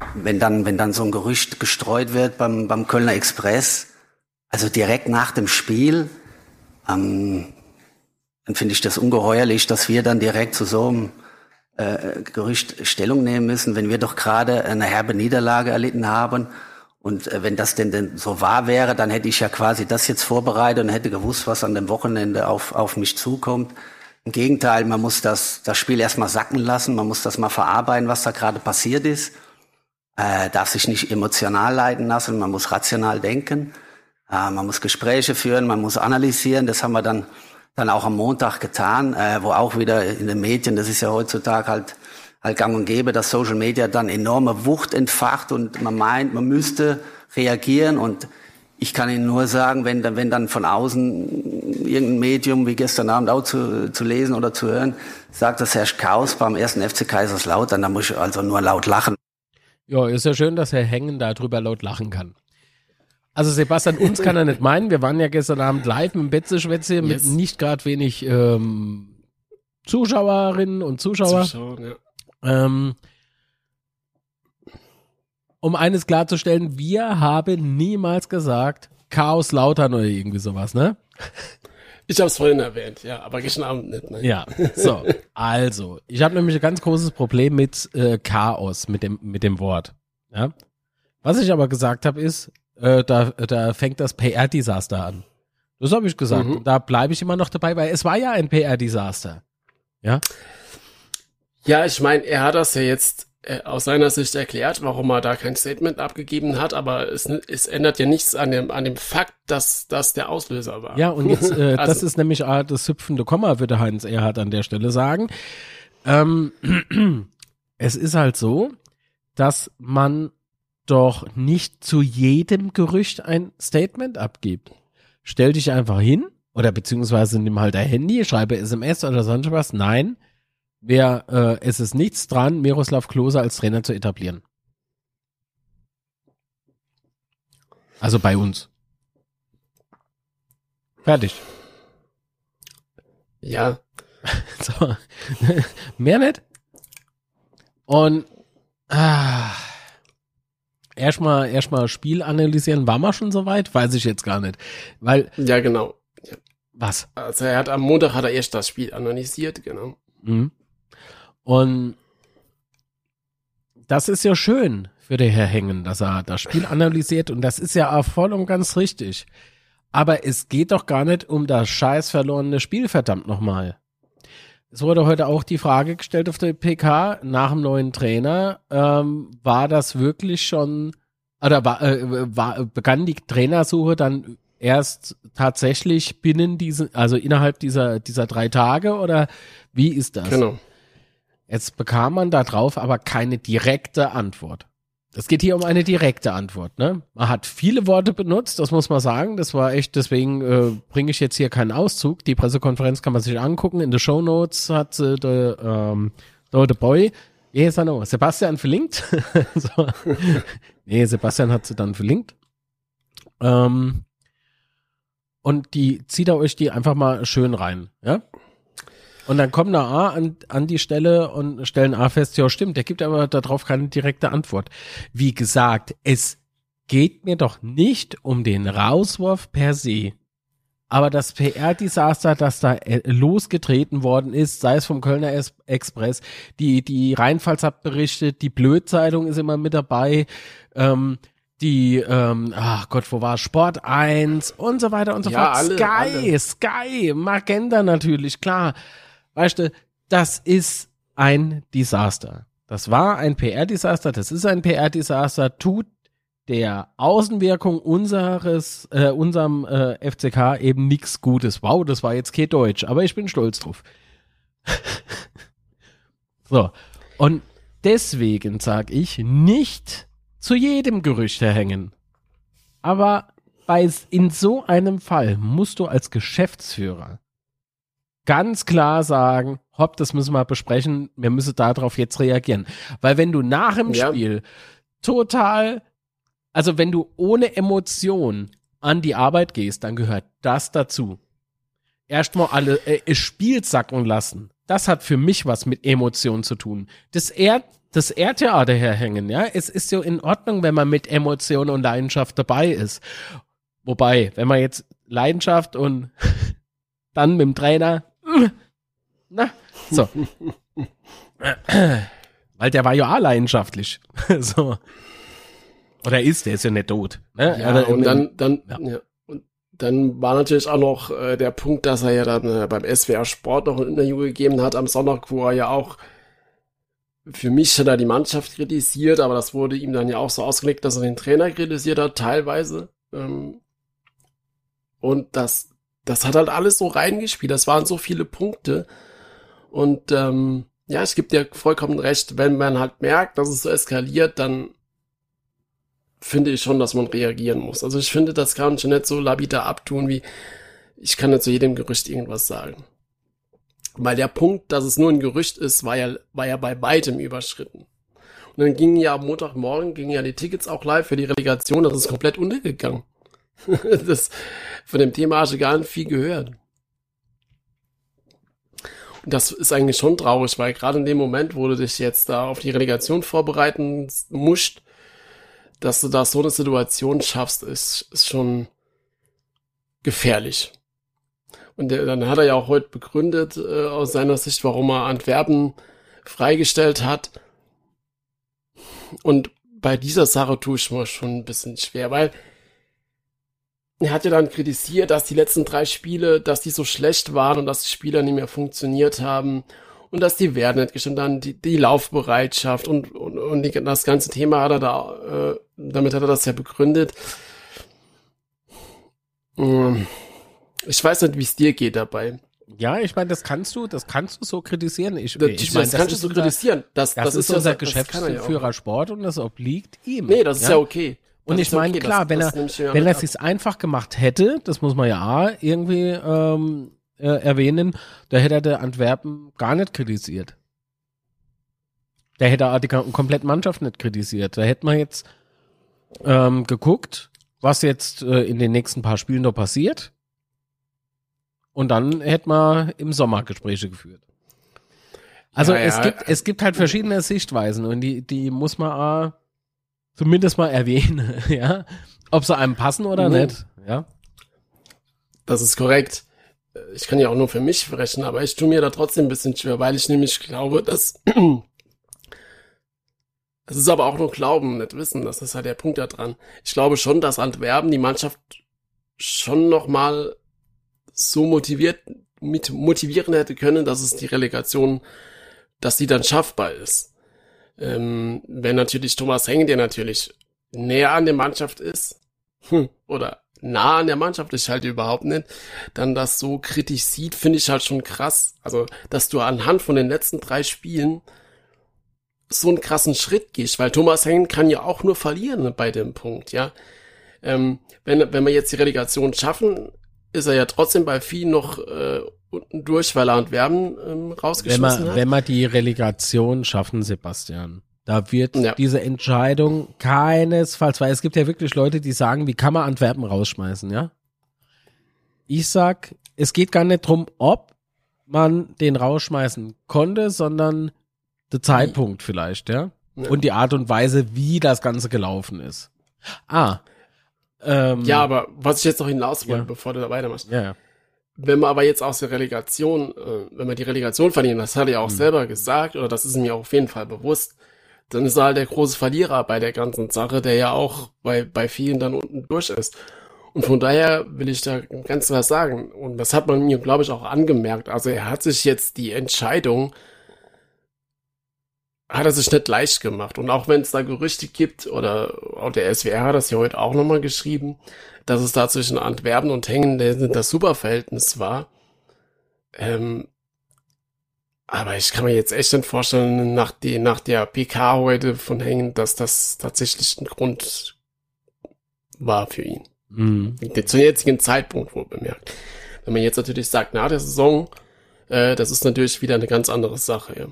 Speaker 3: Genau. Wenn dann, wenn dann so ein Gerücht gestreut wird beim, beim Kölner Express, also direkt nach dem Spiel, ähm, dann finde ich das ungeheuerlich, dass wir dann direkt zu so einem äh, Gerücht Stellung nehmen müssen, wenn wir doch gerade eine herbe Niederlage erlitten haben. Und äh, wenn das denn, denn so wahr wäre, dann hätte ich ja quasi das jetzt vorbereitet und hätte gewusst, was an dem Wochenende auf, auf mich zukommt. Im Gegenteil, man muss das, das Spiel erstmal sacken lassen, man muss das mal verarbeiten, was da gerade passiert ist. Äh, darf sich nicht emotional leiten lassen, man muss rational denken, äh, man muss Gespräche führen, man muss analysieren. Das haben wir dann dann auch am Montag getan, äh, wo auch wieder in den Medien, das ist ja heutzutage halt halt gang und gäbe, dass Social Media dann enorme Wucht entfacht und man meint, man müsste reagieren und ich kann Ihnen nur sagen, wenn, wenn dann von außen irgendein Medium wie gestern Abend auch zu, zu lesen oder zu hören, sagt, das herrscht Chaos beim ersten FC Kaiserslautern, dann muss ich also nur laut lachen.
Speaker 2: Ja, ist ja schön, dass Herr Hengen darüber laut lachen kann. Also Sebastian, uns kann er nicht meinen. Wir waren ja gestern Abend live mit Betze-Schwätze yes. mit nicht gerade wenig ähm, Zuschauerinnen und Zuschauer. Zuschauer, ja. ähm, um eines klarzustellen, wir haben niemals gesagt Chaos Lautern oder irgendwie sowas, ne?
Speaker 1: Ich habe es vorhin erwähnt, ja, aber gestern Abend nicht. Ne?
Speaker 2: Ja, so, also, ich habe nämlich ein ganz großes Problem mit äh, Chaos, mit dem, mit dem Wort. Ja? Was ich aber gesagt habe, ist, äh, da, da fängt das PR-Desaster an. Das habe ich gesagt. Mhm. Da bleibe ich immer noch dabei, weil es war ja ein PR-Desaster. Ja?
Speaker 1: Ja, ich meine, er hat das ja jetzt äh, aus seiner Sicht erklärt, warum er da kein Statement abgegeben hat, aber es, es ändert ja nichts an dem, an dem Fakt, dass das der Auslöser war.
Speaker 2: Ja, und jetzt, äh, also. das ist nämlich äh, das hüpfende Komma, würde Heinz Erhard an der Stelle sagen. Ähm, es ist halt so, dass man doch nicht zu jedem Gerücht ein Statement abgibt. Stell dich einfach hin oder beziehungsweise nimm halt dein Handy, schreibe SMS oder sonst was. Nein, wer, äh, es ist nichts dran, Miroslav Klose als Trainer zu etablieren. Also bei uns. Fertig.
Speaker 1: Ja.
Speaker 2: so. Mehr nicht? Und ah, erstmal erstmal Spiel analysieren, war man schon soweit? Weiß ich jetzt gar nicht. Weil.
Speaker 1: Ja, genau.
Speaker 2: Was?
Speaker 1: Also er hat am Montag hat er erst das Spiel analysiert, genau. Mhm.
Speaker 2: Und das ist ja schön für den Herr Hängen, dass er das Spiel analysiert und das ist ja auch voll und ganz richtig. Aber es geht doch gar nicht um das scheiß verlorene Spiel, verdammt nochmal. Es wurde heute auch die Frage gestellt auf der PK nach dem neuen Trainer, ähm, war das wirklich schon, oder war, äh, war, begann die Trainersuche dann erst tatsächlich binnen diesen, also innerhalb dieser, dieser drei Tage oder wie ist das?
Speaker 1: Genau.
Speaker 2: Jetzt bekam man darauf aber keine direkte Antwort. Es geht hier um eine direkte Antwort. Ne? Man hat viele Worte benutzt, das muss man sagen. Das war echt, deswegen äh, bringe ich jetzt hier keinen Auszug. Die Pressekonferenz kann man sich angucken. In den Show Notes hat äh, der, ähm, der, der Boy, er noch? Sebastian verlinkt. so. Nee, Sebastian hat sie dann verlinkt. Ähm, und die zieht er euch die einfach mal schön rein. Ja? Und dann kommen da A an, an die Stelle und stellen A fest, ja stimmt, der gibt aber darauf keine direkte Antwort. Wie gesagt, es geht mir doch nicht um den Rauswurf per se. Aber das PR-Desaster, das da äh, losgetreten worden ist, sei es vom Kölner Express, die, die Rheinpfalz hat berichtet, die Blödzeitung ist immer mit dabei, ähm, die, ähm, ach Gott, wo war Sport 1 und so weiter und so ja, fort. Alle, Sky, alle. Sky, Magenta natürlich, klar. Weißt du, das ist ein Desaster. Das war ein PR-Desaster, das ist ein PR-Desaster, tut der Außenwirkung unseres, äh, unserem äh, FCK eben nichts Gutes. Wow, das war jetzt kein Deutsch, aber ich bin stolz drauf. so. Und deswegen sag ich nicht zu jedem Gerücht hängen. Aber bei, in so einem Fall musst du als Geschäftsführer ganz klar sagen, hopp, das müssen wir besprechen, wir müssen darauf jetzt reagieren. Weil wenn du nach dem ja. Spiel total, also wenn du ohne Emotion an die Arbeit gehst, dann gehört das dazu. Erstmal alle äh, Spiel sacken lassen. Das hat für mich was mit Emotionen zu tun. Das ehrt, das der herhängen, ja. Es ist ja in Ordnung, wenn man mit Emotionen und Leidenschaft dabei ist. Wobei, wenn man jetzt Leidenschaft und dann mit dem Trainer, na, so. Weil der war ja auch leidenschaftlich. so. Oder ist, der ist ja nicht tot. Ne?
Speaker 1: Ja, und dann, dann, ja. ja. Und dann war natürlich auch noch äh, der Punkt, dass er ja dann äh, beim SWR Sport noch ein Interview gegeben hat am Sonntag, wo er ja auch für mich hat er die Mannschaft kritisiert, aber das wurde ihm dann ja auch so ausgelegt, dass er den Trainer kritisiert hat, teilweise. Ähm, und das das hat halt alles so reingespielt. Das waren so viele Punkte. Und ähm, ja, ich gebe dir vollkommen recht, wenn man halt merkt, dass es so eskaliert, dann finde ich schon, dass man reagieren muss. Also ich finde, das kann man schon nicht so labida abtun, wie ich kann nicht zu jedem Gerücht irgendwas sagen. Weil der Punkt, dass es nur ein Gerücht ist, war ja, war ja bei weitem überschritten. Und dann gingen ja am Montagmorgen, gingen ja die Tickets auch live für die Relegation, das ist komplett untergegangen. das, von dem Thema hast du gar nicht viel gehört. Das ist eigentlich schon traurig, weil gerade in dem Moment, wo du dich jetzt da auf die Relegation vorbereiten musst, dass du da so eine Situation schaffst, ist, ist schon gefährlich. Und der, dann hat er ja auch heute begründet, äh, aus seiner Sicht, warum er Antwerpen freigestellt hat. Und bei dieser Sache tue ich mir schon ein bisschen schwer, weil er hat ja dann kritisiert, dass die letzten drei Spiele, dass die so schlecht waren und dass die Spieler nicht mehr funktioniert haben und dass die Werte nicht gestimmt haben, die, die Laufbereitschaft und, und, und die, das ganze Thema hat er da, äh, damit hat er das ja begründet. Ähm, ich weiß nicht, wie es dir geht dabei.
Speaker 2: Ja, ich meine, das kannst du, das kannst du so kritisieren. Ich,
Speaker 1: Das,
Speaker 2: ich
Speaker 1: das
Speaker 2: meine,
Speaker 1: kannst du so kritisieren. Das,
Speaker 2: Das,
Speaker 1: das,
Speaker 2: ist,
Speaker 1: ja
Speaker 2: unser
Speaker 1: das er ja
Speaker 2: Geschäftsführer. Sport und das obliegt ihm.
Speaker 1: Nee, das ist ja, okay.
Speaker 2: Und
Speaker 1: Das
Speaker 2: ich meine,
Speaker 1: okay,
Speaker 2: klar,
Speaker 1: das-
Speaker 2: wenn
Speaker 1: das
Speaker 2: er, wenn er sich's einfach gemacht hätte, das muss man ja auch irgendwie ähm, äh, erwähnen, da hätte er der Antwerpen gar nicht kritisiert. Da hätte er auch die kom- komplette Mannschaft nicht kritisiert. Da hätte man jetzt ähm, geguckt, was jetzt äh, in den nächsten paar Spielen noch passiert. Und dann hätte man im Sommer Gespräche geführt. Also
Speaker 1: Ja,
Speaker 2: es
Speaker 1: ja.
Speaker 2: gibt es gibt halt verschiedene Sichtweisen und die die muss man auch zumindest mal erwähnen, ja, ob sie einem passen oder
Speaker 1: Mhm.
Speaker 2: nicht, ja.
Speaker 1: Das ist korrekt. Ich kann ja auch nur für mich sprechen, aber ich tue mir da trotzdem ein bisschen schwer, weil ich nämlich glaube, dass es ist aber auch nur Glauben, nicht Wissen. Das ist halt der Punkt da dran. Ich glaube schon, dass Antwerpen die Mannschaft schon noch mal so motiviert mit motivieren hätte können, dass es die Relegation, dass die dann schaffbar ist. Ähm, wenn natürlich Thomas Heng, der natürlich näher an der Mannschaft ist, hm, oder nah an der Mannschaft ist halt überhaupt nicht, dann das so kritisch sieht, finde ich halt schon krass. Also, dass du anhand von den letzten drei Spielen so einen krassen Schritt gehst, weil Thomas Hengen kann ja auch nur verlieren bei dem Punkt, ja. Ähm, wenn, wenn wir jetzt die Relegation schaffen, ist er ja trotzdem bei vielen noch äh, unten durch, weil er Antwerpen ähm,
Speaker 2: Wenn
Speaker 1: rausgeschmissen
Speaker 2: wir,
Speaker 1: hat.
Speaker 2: wenn wir die Relegation schaffen, Sebastian, da wird
Speaker 1: Ja.
Speaker 2: diese Entscheidung keinesfalls, weil es gibt ja wirklich Leute, die sagen, wie kann man Antwerpen rausschmeißen, ja? Ich sag, es geht gar nicht drum, ob man den rausschmeißen konnte, sondern der Zeitpunkt vielleicht, ja?
Speaker 1: Ja.
Speaker 2: Und die Art und Weise, wie das Ganze gelaufen ist. Ah. Ähm,
Speaker 1: ja, aber was ich jetzt noch hinaus wollte,
Speaker 2: Ja.
Speaker 1: bevor du da weitermachst,
Speaker 2: Ja, ja.
Speaker 1: Wenn wir aber jetzt aus der Relegation, äh, wenn wir die Relegation verlieren, das hat er ja auch
Speaker 2: Mhm.
Speaker 1: selber gesagt, oder das ist mir auf jeden Fall bewusst, dann ist er halt der große Verlierer bei der ganzen Sache, der ja auch bei, bei vielen dann unten durch ist. Und von daher will ich da ganz klar sagen, und das hat man mir, glaube ich, auch angemerkt, also er hat sich jetzt die Entscheidung, hat er sich nicht leicht gemacht. Und auch wenn es da Gerüchte gibt, oder auch der SWR hat das ja heute auch nochmal geschrieben, dass es da zwischen Antwerpen und Hängen das Superverhältnis war. Ähm, aber ich kann mir jetzt echt nicht vorstellen, nach, die, nach der PK heute von Hängen, dass das tatsächlich ein Grund war für ihn.
Speaker 2: Mhm.
Speaker 1: Zum jetzigen Zeitpunkt wohl bemerkt. Wenn man jetzt natürlich sagt, nach der Saison, äh, das ist natürlich wieder eine ganz andere Sache. Ja.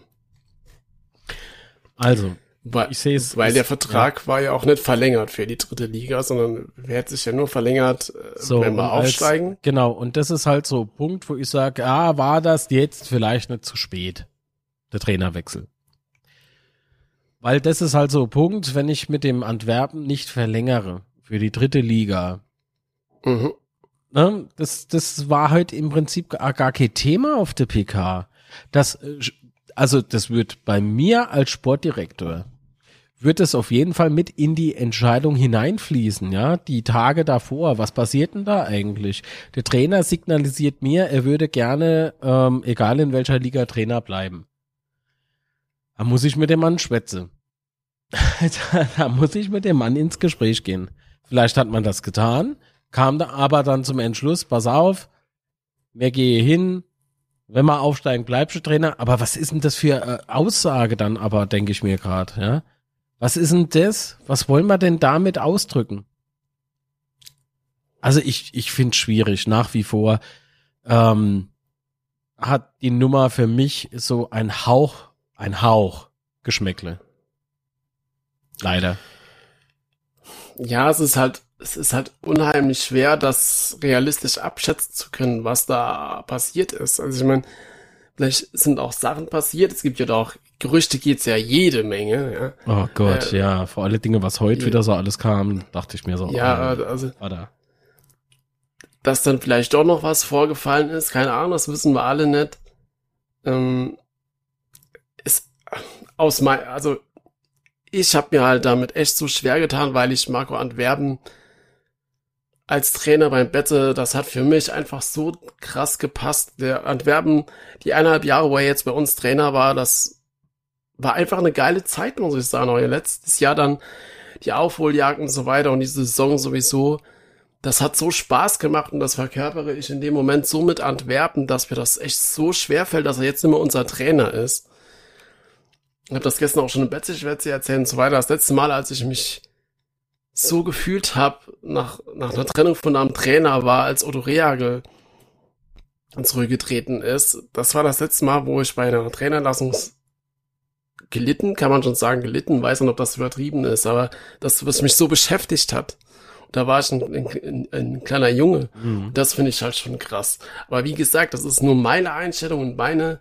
Speaker 2: Also,
Speaker 1: Weil,
Speaker 2: ich sehe es.
Speaker 1: weil der Vertrag war ja auch nicht verlängert für die dritte Liga, sondern er hat sich ja nur verlängert, äh,
Speaker 2: So,
Speaker 1: wenn wir
Speaker 2: und als-
Speaker 1: aufsteigen.
Speaker 2: Genau, und das ist halt so ein Punkt, wo ich sage, ah, war das jetzt vielleicht nicht zu spät, der Trainerwechsel. Weil das ist halt so ein Punkt, wenn ich mit dem Antwerpen nicht verlängere für die dritte Liga.
Speaker 1: Mhm.
Speaker 2: Ne, das, das war halt im Prinzip gar, gar kein Thema auf der PK. Das, äh, also das wird bei mir als Sportdirektor wird es auf jeden Fall mit in die Entscheidung hineinfließen, ja, die Tage davor. Was passiert denn da eigentlich? Der Trainer signalisiert mir, er würde gerne, ähm, egal in welcher Liga Trainer bleiben. Da muss ich mit dem Mann schwätzen. da, da muss ich mit dem Mann ins Gespräch gehen. Vielleicht hat man das getan, kam da aber dann zum Entschluss, pass auf, wir gehen hin, wenn wir aufsteigen, bleibst du Trainer. Aber was ist denn das für äh, Aussage dann aber, denke ich mir gerade, ja? Was ist denn das? Was wollen wir denn damit ausdrücken? Also ich, ich finde es schwierig, nach wie vor. Ähm, hat die Nummer für mich so ein Hauch, ein Hauch Geschmäckle. Leider.
Speaker 1: Ja, es ist halt, es ist halt unheimlich schwer, das realistisch abschätzen zu können, was da passiert ist. Also ich meine, vielleicht sind auch Sachen passiert. Es gibt ja auch Gerüchte geht's ja jede Menge.
Speaker 2: Ja. Oh Gott, äh, ja. Vor alle Dinge, was heute wieder so alles kam, dachte ich mir so.
Speaker 1: Ja, oh, also. Oder? Dass dann vielleicht doch noch was vorgefallen ist, keine Ahnung, das wissen wir alle nicht. Ähm, ist aus mein, also ich habe mir halt damit echt so schwer getan, weil ich Marco Antwerpen als Trainer beim Bette, das hat für mich einfach so krass gepasst. Der Antwerpen, die eineinhalb Jahre, wo er jetzt bei uns Trainer war, das war einfach eine geile Zeit, muss ich sagen. Auch letztes Jahr dann die Aufholjagd und so weiter und diese Saison sowieso. Das hat so Spaß gemacht und das verkörpere ich in dem Moment so mit Antwerpen, dass mir das echt so schwer fällt, dass er jetzt immer unser Trainer ist. Ich habe das gestern auch schon im Bett, ich werde sie erzählen und so weiter. Das letzte Mal, als ich mich so gefühlt habe nach, nach einer Trennung von einem Trainer war, als Otto Reagel zurückgetreten ist. Das war das letzte Mal, wo ich bei einer Trainerlassung gelitten, kann man schon sagen, gelitten, weiß nicht, ob das übertrieben ist, aber das, was mich so beschäftigt hat. Da war ich ein, ein, ein kleiner Junge. Mhm. Das finde ich halt schon krass. Aber wie gesagt, das ist nur meine Einstellung und meine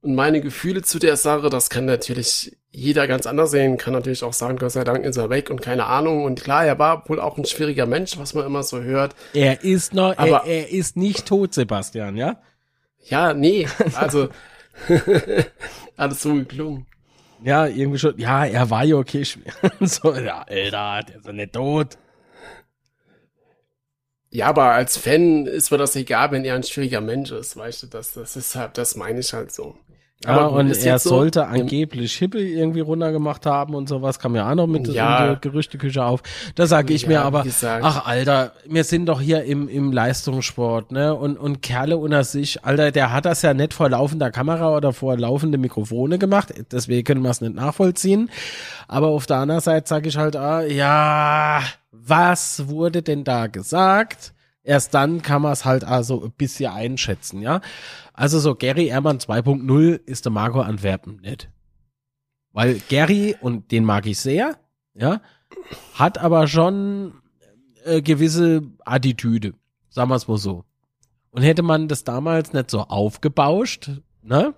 Speaker 1: und meine Gefühle zu der Sache, das kann natürlich jeder ganz anders sehen, kann natürlich auch sagen, Gott sei Dank ist er weg und keine Ahnung. Und klar, er war wohl auch ein schwieriger Mensch, was man immer so hört.
Speaker 2: Er ist noch, aber er, er ist nicht tot, Sebastian, ja?
Speaker 1: Ja, nee, also alles so geklungen.
Speaker 2: Ja, irgendwie schon, ja, er war ja okay. so, ja, Alter, der ist ja nicht tot.
Speaker 1: Ja, aber als Fan ist mir das egal, wenn er ein schwieriger Mensch ist, weißt du, das, das ist halt, das meine ich halt so.
Speaker 2: Ja, aber und er sollte so, angeblich Hippel irgendwie runtergemacht haben und sowas, kam ja auch noch mit ja. in der Gerüchteküche auf. Da sage ich ja, mir aber, ach Alter, wir sind doch hier im, im Leistungssport, ne? Und, und Kerle unter sich, Alter, der hat das ja nicht vor laufender Kamera oder vor laufende Mikrofone gemacht, deswegen können wir es nicht nachvollziehen. Aber auf der anderen Seite sage ich halt, ah, ja, was wurde denn da gesagt? Erst dann kann man es halt also ein bisschen einschätzen, ja. Also so Gary Ehrmann 2.0 ist der Marco Antwerpen nicht. Weil Gary, und den mag ich sehr, ja, hat aber schon äh, gewisse Attitüde, sagen wir es mal so. Und hätte man das damals nicht so aufgebauscht, ne?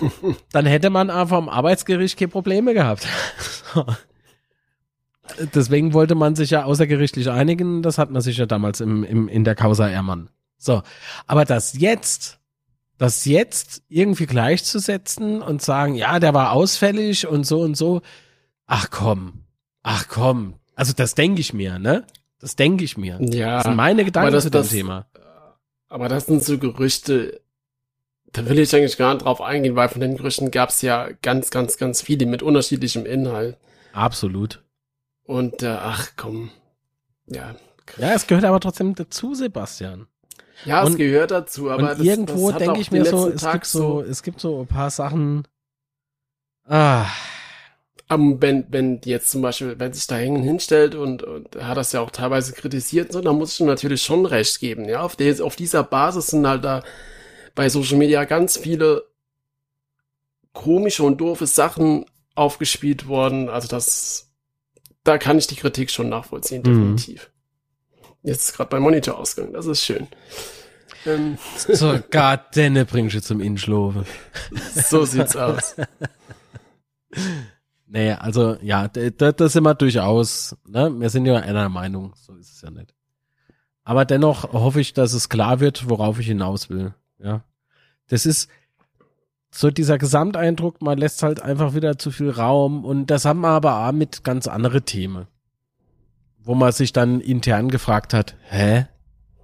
Speaker 2: dann hätte man einfach am Arbeitsgericht keine Probleme gehabt. Deswegen wollte man sich ja außergerichtlich einigen, das hat man sich ja damals im, im, in der Causa Ehrmann. So. Aber das jetzt das jetzt irgendwie gleichzusetzen und sagen, ja, der war ausfällig und so und so. Ach komm, ach komm. Also das denke ich mir, ne? Das denke ich mir.
Speaker 1: Ja.
Speaker 2: Das sind meine Gedanken
Speaker 1: das,
Speaker 2: zu dem Thema.
Speaker 1: Aber das sind so Gerüchte, da will ich eigentlich gar nicht drauf eingehen, weil von den Gerüchten gab es ja ganz, ganz, ganz viele mit unterschiedlichem Inhalt.
Speaker 2: Absolut.
Speaker 1: Und äh, ach komm, ja.
Speaker 2: Ja, es gehört aber trotzdem dazu, Sebastian.
Speaker 1: Ja, und, es gehört dazu, aber
Speaker 2: das, irgendwo denke ich mir so, es gibt so, es gibt so ein paar Sachen. Ah.
Speaker 1: Um, wenn, wenn jetzt zum Beispiel, wenn sich da hängen hinstellt und, und er hat das ja auch teilweise kritisiert, so, dann muss ich ihm natürlich schon recht geben. Ja, auf, der, auf dieser Basis sind halt da bei Social Media ganz viele komische und doofe Sachen aufgespielt worden. Also das, da kann ich die Kritik schon nachvollziehen, mhm. definitiv. Mhm. Jetzt ist gerade mein Monitor ausgegangen, das ist schön.
Speaker 2: Ähm. So, Gott, denne bringst du zum Inschlofe.
Speaker 1: So sieht's aus.
Speaker 2: Naja, also ja, da, da sind wir durchaus, ne? Wir sind ja einer Meinung, so ist es ja nicht. Aber dennoch hoffe ich, dass es klar wird, worauf ich hinaus will. Ja. Das ist so dieser Gesamteindruck, man lässt halt einfach wieder zu viel Raum und das haben wir aber auch mit ganz andere Themen wo man sich dann intern gefragt hat, hä?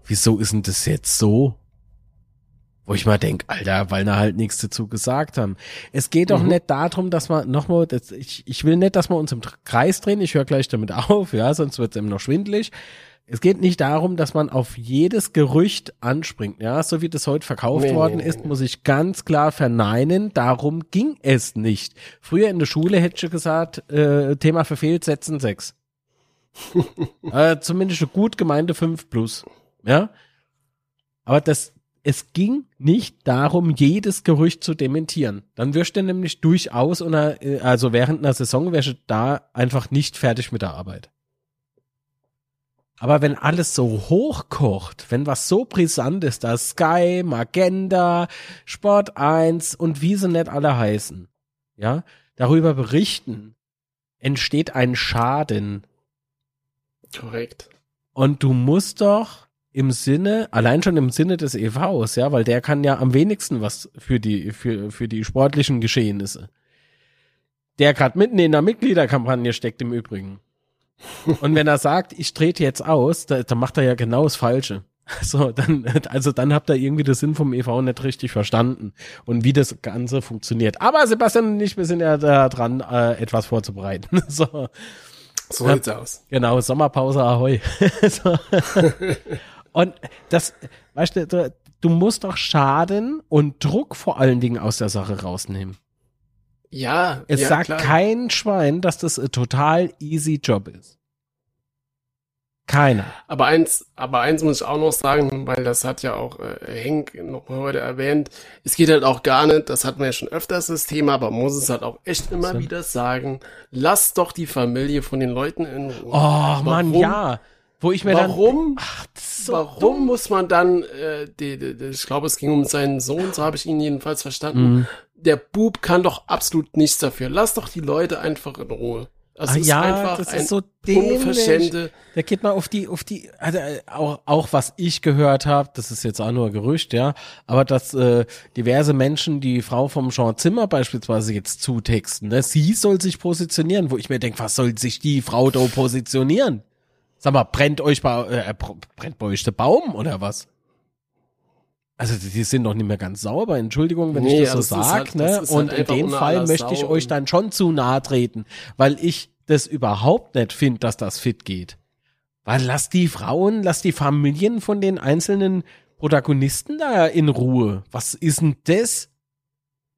Speaker 2: Wieso ist denn das jetzt so? Wo ich mal denk, Alter, weil wir halt nichts dazu gesagt haben. Es geht doch mhm. nicht darum, dass man nochmal, ich, ich will nicht, dass wir uns im Kreis drehen, ich höre gleich damit auf, ja, sonst wird es eben noch schwindlig. es geht nicht darum, dass man auf jedes Gerücht anspringt. Ja, so wie das heute verkauft
Speaker 1: Nee,
Speaker 2: worden
Speaker 1: nee,
Speaker 2: ist,
Speaker 1: nee.
Speaker 2: muss ich ganz klar verneinen. Darum ging es nicht. Früher in der Schule hätte ich gesagt, äh, Thema verfehlt, setzen sechs. äh, zumindest eine gut gemeinte 5 plus. Ja. Aber das, es ging nicht darum, jedes Gerücht zu dementieren. Dann wirst du nämlich durchaus, unter, äh, also während einer Saison wärst du da einfach nicht fertig mit der Arbeit. Aber wenn alles so hochkocht, wenn was so brisant ist, da Sky, Magenta, Sport 1 und wie sie nicht alle heißen, ja, darüber berichten, entsteht ein Schaden.
Speaker 1: Korrekt.
Speaker 2: Und du musst doch im Sinne, allein schon im Sinne des EVs, ja, weil der kann ja am wenigsten was für die, für, für die sportlichen Geschehnisse. Der gerade mitten in der Mitgliederkampagne steckt im Übrigen. Und wenn er sagt, ich trete jetzt aus, da, dann macht er ja genau das Falsche. So, dann, also dann habt ihr irgendwie den Sinn vom EV nicht richtig verstanden und wie das Ganze funktioniert. Aber Sebastian und ich, wir sind ja da dran, äh, etwas vorzubereiten. So.
Speaker 1: So sieht's aus.
Speaker 2: Genau, Sommerpause Ahoi. so. Und das, weißt du, du, du musst doch Schaden und Druck vor allen Dingen aus der Sache rausnehmen.
Speaker 1: Ja,
Speaker 2: Es
Speaker 1: ja,
Speaker 2: sagt
Speaker 1: klar.
Speaker 2: kein Schwein, dass das ein total easy Job ist. Keiner.
Speaker 1: Aber eins, aber eins muss ich auch noch sagen, weil das hat ja auch äh, Henk noch heute erwähnt. Es geht halt auch gar nicht, das hatten wir ja schon öfters das Thema, aber muss es halt auch echt immer
Speaker 2: So.
Speaker 1: wieder sagen. Lasst doch die Familie von den Leuten in Ruhe.
Speaker 2: Oh Mann,
Speaker 1: Warum?
Speaker 2: ja. Wo ich mir dann.
Speaker 1: Warum?
Speaker 2: Ach, das ist so
Speaker 1: Warum
Speaker 2: dumm.
Speaker 1: muss man dann, äh, die, die, die, ich glaube, es ging um seinen Sohn, so habe ich ihn jedenfalls verstanden.
Speaker 2: Mhm.
Speaker 1: Der Bub kann doch absolut nichts dafür. Lass doch die Leute einfach in Ruhe. Das
Speaker 2: Ah,
Speaker 1: ist
Speaker 2: ja,
Speaker 1: einfach
Speaker 2: das ist so dämlich. Da geht man auf die, auf die, also äh, auch, auch was ich gehört habe, das ist jetzt auch nur Gerücht, ja, aber dass äh, diverse Menschen die Frau vom Jean Zimmer beispielsweise jetzt zutexten, ne, sie soll sich positionieren, wo ich mir denke, was soll sich die Frau da positionieren? Sag mal, brennt euch bei, äh, br- brennt bei euch der Baum oder was? Also die sind doch nicht mehr ganz sauber, Entschuldigung, wenn
Speaker 1: Nee,
Speaker 2: ich das so
Speaker 1: das ist
Speaker 2: sag,
Speaker 1: halt-
Speaker 2: ne?
Speaker 1: ist halt
Speaker 2: Und in dem Fall möchte ich euch
Speaker 1: und-
Speaker 2: dann schon zu nahe treten, weil ich das überhaupt nicht finde, dass das fit geht. Weil lass die Frauen, lass die Familien von den einzelnen Protagonisten da in Ruhe. Was ist denn das?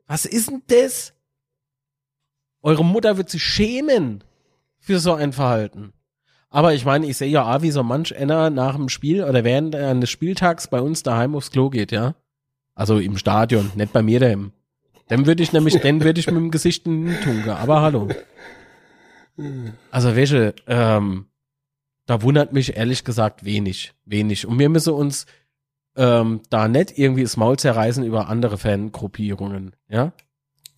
Speaker 2: Was ist denn das? Eure Mutter wird sich schämen für so ein Verhalten. Aber ich meine, ich sehe ja, auch, wie so manch einer nach dem Spiel oder während eines Spieltags bei uns daheim aufs Klo geht, ja. Also im Stadion, nicht bei mir daheim. Dann würde ich nämlich, dann würde ich mit dem Gesicht Tunke. Aber hallo. Also welche, ähm, da wundert mich ehrlich gesagt wenig, wenig. Und wir müssen uns ähm, da nicht irgendwie das Maul zerreißen über andere Fangruppierungen, ja.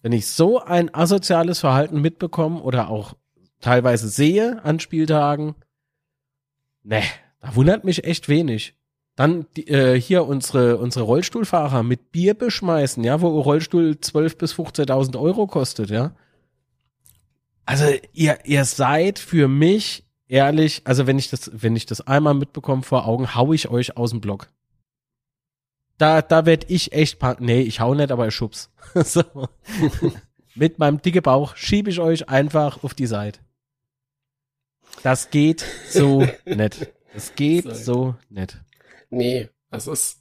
Speaker 2: Wenn ich so ein asoziales Verhalten mitbekomme oder auch teilweise sehe an Spieltagen, ne, da wundert mich echt wenig. Dann die, äh, hier unsere, unsere Rollstuhlfahrer mit Bier beschmeißen, ja, wo Rollstuhl 12.000 bis 15.000 Euro kostet, ja. Also ihr, ihr seid für mich ehrlich, also wenn ich das, wenn ich das einmal mitbekomme vor Augen, hau ich euch aus dem Block. Da, da werd ich echt, nee, ich hau nicht, aber ich schubs. so. Mit meinem dicke Bauch schiebe ich euch einfach auf die Seite. Das geht so nett. Das geht
Speaker 1: So.
Speaker 2: so nett.
Speaker 1: Nee, das ist,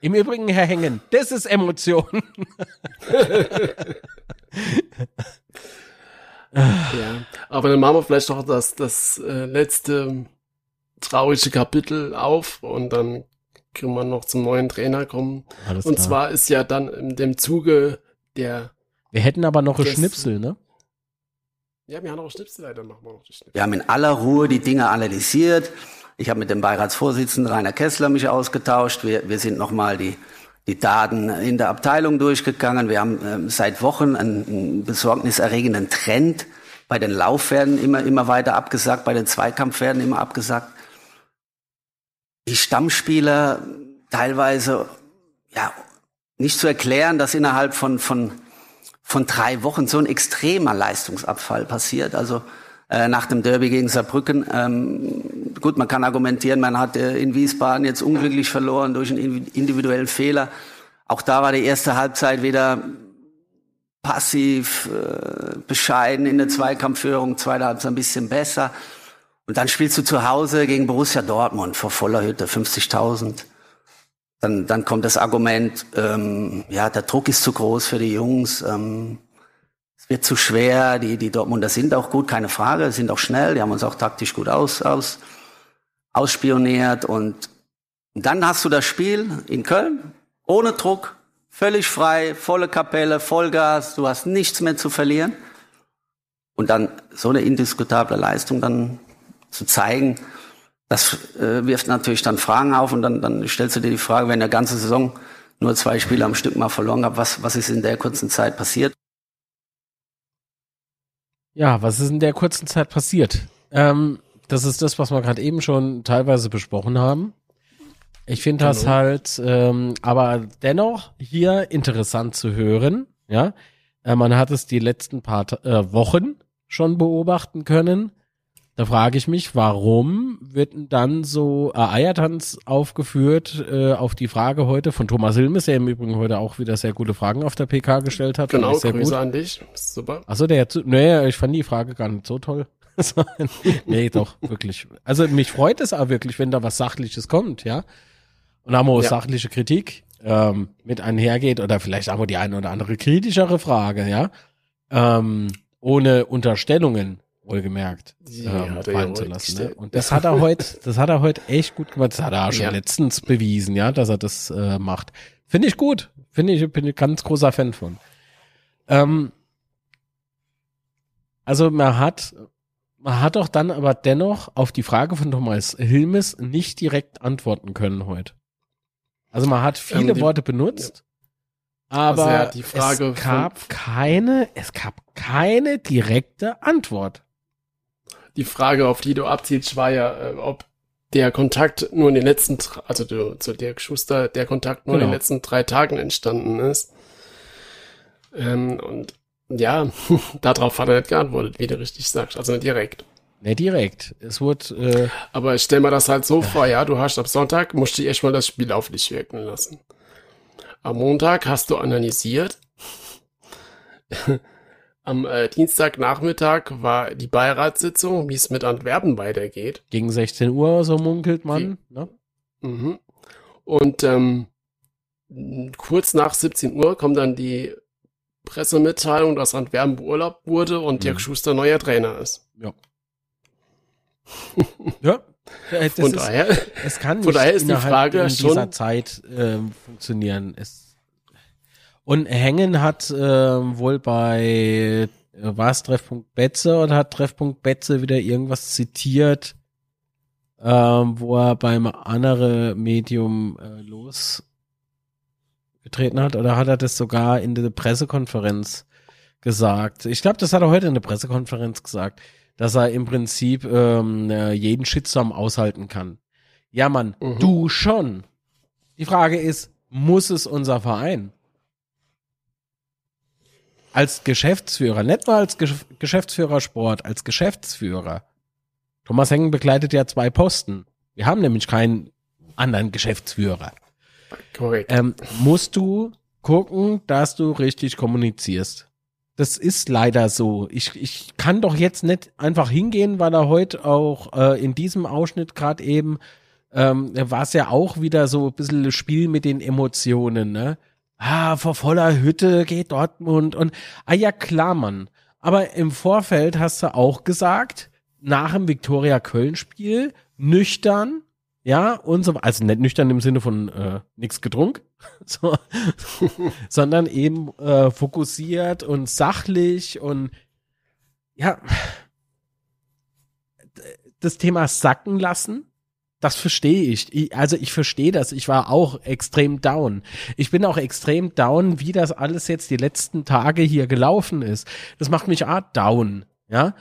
Speaker 2: Im Übrigen, Herr Hengen, das ist Emotion.
Speaker 1: ja. Aber dann machen wir vielleicht noch das, das äh, letzte traurige Kapitel auf und dann können wir noch zum neuen Trainer kommen.
Speaker 2: Alles
Speaker 1: Und
Speaker 2: klar.
Speaker 1: zwar ist ja dann in dem Zuge der,
Speaker 2: Wir hätten aber noch ein Schnipsel, ne?
Speaker 1: Ja, wir haben noch Schnipsel, machen wir noch die Schnipsel.
Speaker 3: Wir haben in aller Ruhe die Dinge analysiert. Ich habe mit dem Beiratsvorsitzenden Rainer Kessler mich ausgetauscht. Wir, wir sind nochmal die, die Daten in der Abteilung durchgegangen. Wir haben ähm, seit Wochen einen, einen besorgniserregenden Trend bei den Laufpferden immer, immer weiter abgesagt, bei den Zweikampfpferden immer abgesagt. Die Stammspieler teilweise, ja, nicht zu erklären, dass innerhalb von, von, von drei Wochen so ein extremer Leistungsabfall passiert. Also äh, nach dem Derby gegen Saarbrücken. Ähm, gut, man kann argumentieren, man hat äh, in Wiesbaden jetzt unglücklich verloren durch einen individu- individuellen Fehler. Auch da war die erste Halbzeit wieder passiv, äh, bescheiden in der Zweikampfführung, zweite Halbzeit ein bisschen besser. Und dann spielst du zu Hause gegen Borussia Dortmund vor voller Hütte, 50.000. Dann, dann kommt das Argument, ähm, ja, der Druck ist zu groß für die Jungs, ähm, es wird zu schwer, die, die Dortmunder sind auch gut, keine Frage, sind auch schnell, die haben uns auch taktisch gut aus, aus, ausspioniert und dann hast du das Spiel in Köln, ohne Druck, völlig frei, volle Kapelle, Vollgas, du hast nichts mehr zu verlieren. Und dann so eine indiskutable Leistung dann zu zeigen, das äh, wirft natürlich dann Fragen auf und dann, dann stellst du dir die Frage, wenn der ganze Saison nur zwei Spiele am Stück mal verloren hat, was, was ist in der kurzen Zeit passiert?
Speaker 2: Ja, was ist in der kurzen Zeit passiert? Ähm, das ist das, was wir gerade eben schon teilweise besprochen haben. Ich finde das
Speaker 1: Genau.
Speaker 2: halt, ähm, aber dennoch hier interessant zu hören. Ja, äh, man hat es die letzten paar äh, Wochen schon beobachten können. Da frage ich mich, warum wird denn dann so äh, Eiertanz aufgeführt äh, auf die Frage heute von Thomas Hilmes, der im Übrigen heute auch wieder sehr gute Fragen auf der PK gestellt hat.
Speaker 1: Genau,
Speaker 2: sehr
Speaker 1: Grüße
Speaker 2: gut.
Speaker 1: an dich. Super.
Speaker 2: Achso, der hat, nee, ich fand die Frage gar nicht so toll. nee, doch, wirklich. Also mich freut es auch wirklich, wenn da was Sachliches kommt, ja. Und haben wir auch
Speaker 1: Ja.
Speaker 2: sachliche Kritik ähm, mit einhergeht oder vielleicht auch mal die eine oder andere kritischere Frage, ja. Ähm, ohne Unterstellungen, wohlgemerkt,
Speaker 1: Ja,
Speaker 2: ähm,
Speaker 1: ja
Speaker 2: fallen zu lassen. Ne? Und das hat er heute, das hat er heute echt gut gemacht. Das hat er auch schon
Speaker 1: Ja.
Speaker 2: letztens bewiesen, ja, dass er das äh, macht. Finde ich gut. Finde ich, bin ich ganz großer Fan von. Ähm, also man hat, man hat doch dann aber dennoch auf die Frage von Thomas Hilmes nicht direkt antworten können heute. Also man hat viele
Speaker 1: Ähm, die-
Speaker 2: Worte benutzt, aber
Speaker 1: Also ja, die Frage
Speaker 2: es gab
Speaker 1: von-
Speaker 2: keine, es gab keine direkte Antwort.
Speaker 1: Die Frage, auf die du abzielst, war ja, äh, ob der Kontakt nur in den letzten, also du, zu Dirk Schuster, der Kontakt nur in
Speaker 2: Genau.
Speaker 1: den letzten drei Tagen entstanden ist. Ähm, und ja, darauf hat er nicht geantwortet, wie du richtig sagst, also nicht direkt.
Speaker 2: Ne, direkt. Es wurde, äh,
Speaker 1: Aber ich stell mir das halt so vor, ja, du hast am Sonntag, musst du erstmal das Spiel auf dich wirken lassen. Am Montag hast du analysiert. Am äh, Dienstagnachmittag war die Beiratssitzung, wie es mit Antwerpen weitergeht.
Speaker 2: gegen 16 Uhr, so munkelt man. Ne?
Speaker 1: Mhm. Und ähm, kurz nach 17 Uhr kommt dann die Pressemitteilung, dass Antwerpen beurlaubt wurde und Dirk
Speaker 2: Mhm.
Speaker 1: Schuster neuer Trainer ist.
Speaker 2: Ja. ja. Äh, Das
Speaker 1: Von
Speaker 2: ist,
Speaker 1: daher,
Speaker 2: es kann
Speaker 1: von
Speaker 2: nicht
Speaker 1: daher ist die Frage
Speaker 2: in
Speaker 1: schon-
Speaker 2: dieser Zeit ähm, funktionieren. Es und Hängen hat ähm, wohl bei äh, war es Treffpunkt Betze oder hat Treffpunkt Betze wieder irgendwas zitiert, ähm, wo er beim andere Medium äh, losgetreten hat oder hat er das sogar in der Pressekonferenz gesagt? Ich glaube, das hat er heute in der Pressekonferenz gesagt, dass er im Prinzip ähm, äh, jeden Shitstorm aushalten kann. Ja, Mann,
Speaker 1: Mhm.
Speaker 2: du schon. Die Frage ist, muss es unser Verein? Als Geschäftsführer, nicht nur als Gesch Geschäftsführer Sport, als Geschäftsführer. Thomas Hengen begleitet ja zwei Posten. Wir haben nämlich keinen anderen Geschäftsführer.
Speaker 1: korrekt.
Speaker 2: Ähm, musst du gucken, dass du richtig kommunizierst. Das ist leider so. Ich, ich kann doch jetzt nicht einfach hingehen, weil er heute auch äh, in diesem Ausschnitt gerade eben ähm, war es ja auch wieder so ein bisschen Spiel mit den Emotionen, ne? Ah, vor voller Hütte geht Dortmund und ah ja klar, Mann. Aber im Vorfeld hast du auch gesagt, nach dem Viktoria Köln Spiel nüchtern, ja und so, also nicht nüchtern im Sinne von äh, nichts getrunken, so, sondern eben äh, fokussiert und sachlich und ja das Thema sacken lassen, das verstehe ich. ich. Also ich verstehe das. Ich war auch extrem down. Ich bin auch extrem down, wie das alles jetzt die letzten Tage hier gelaufen ist. Das macht mich auch down, ja.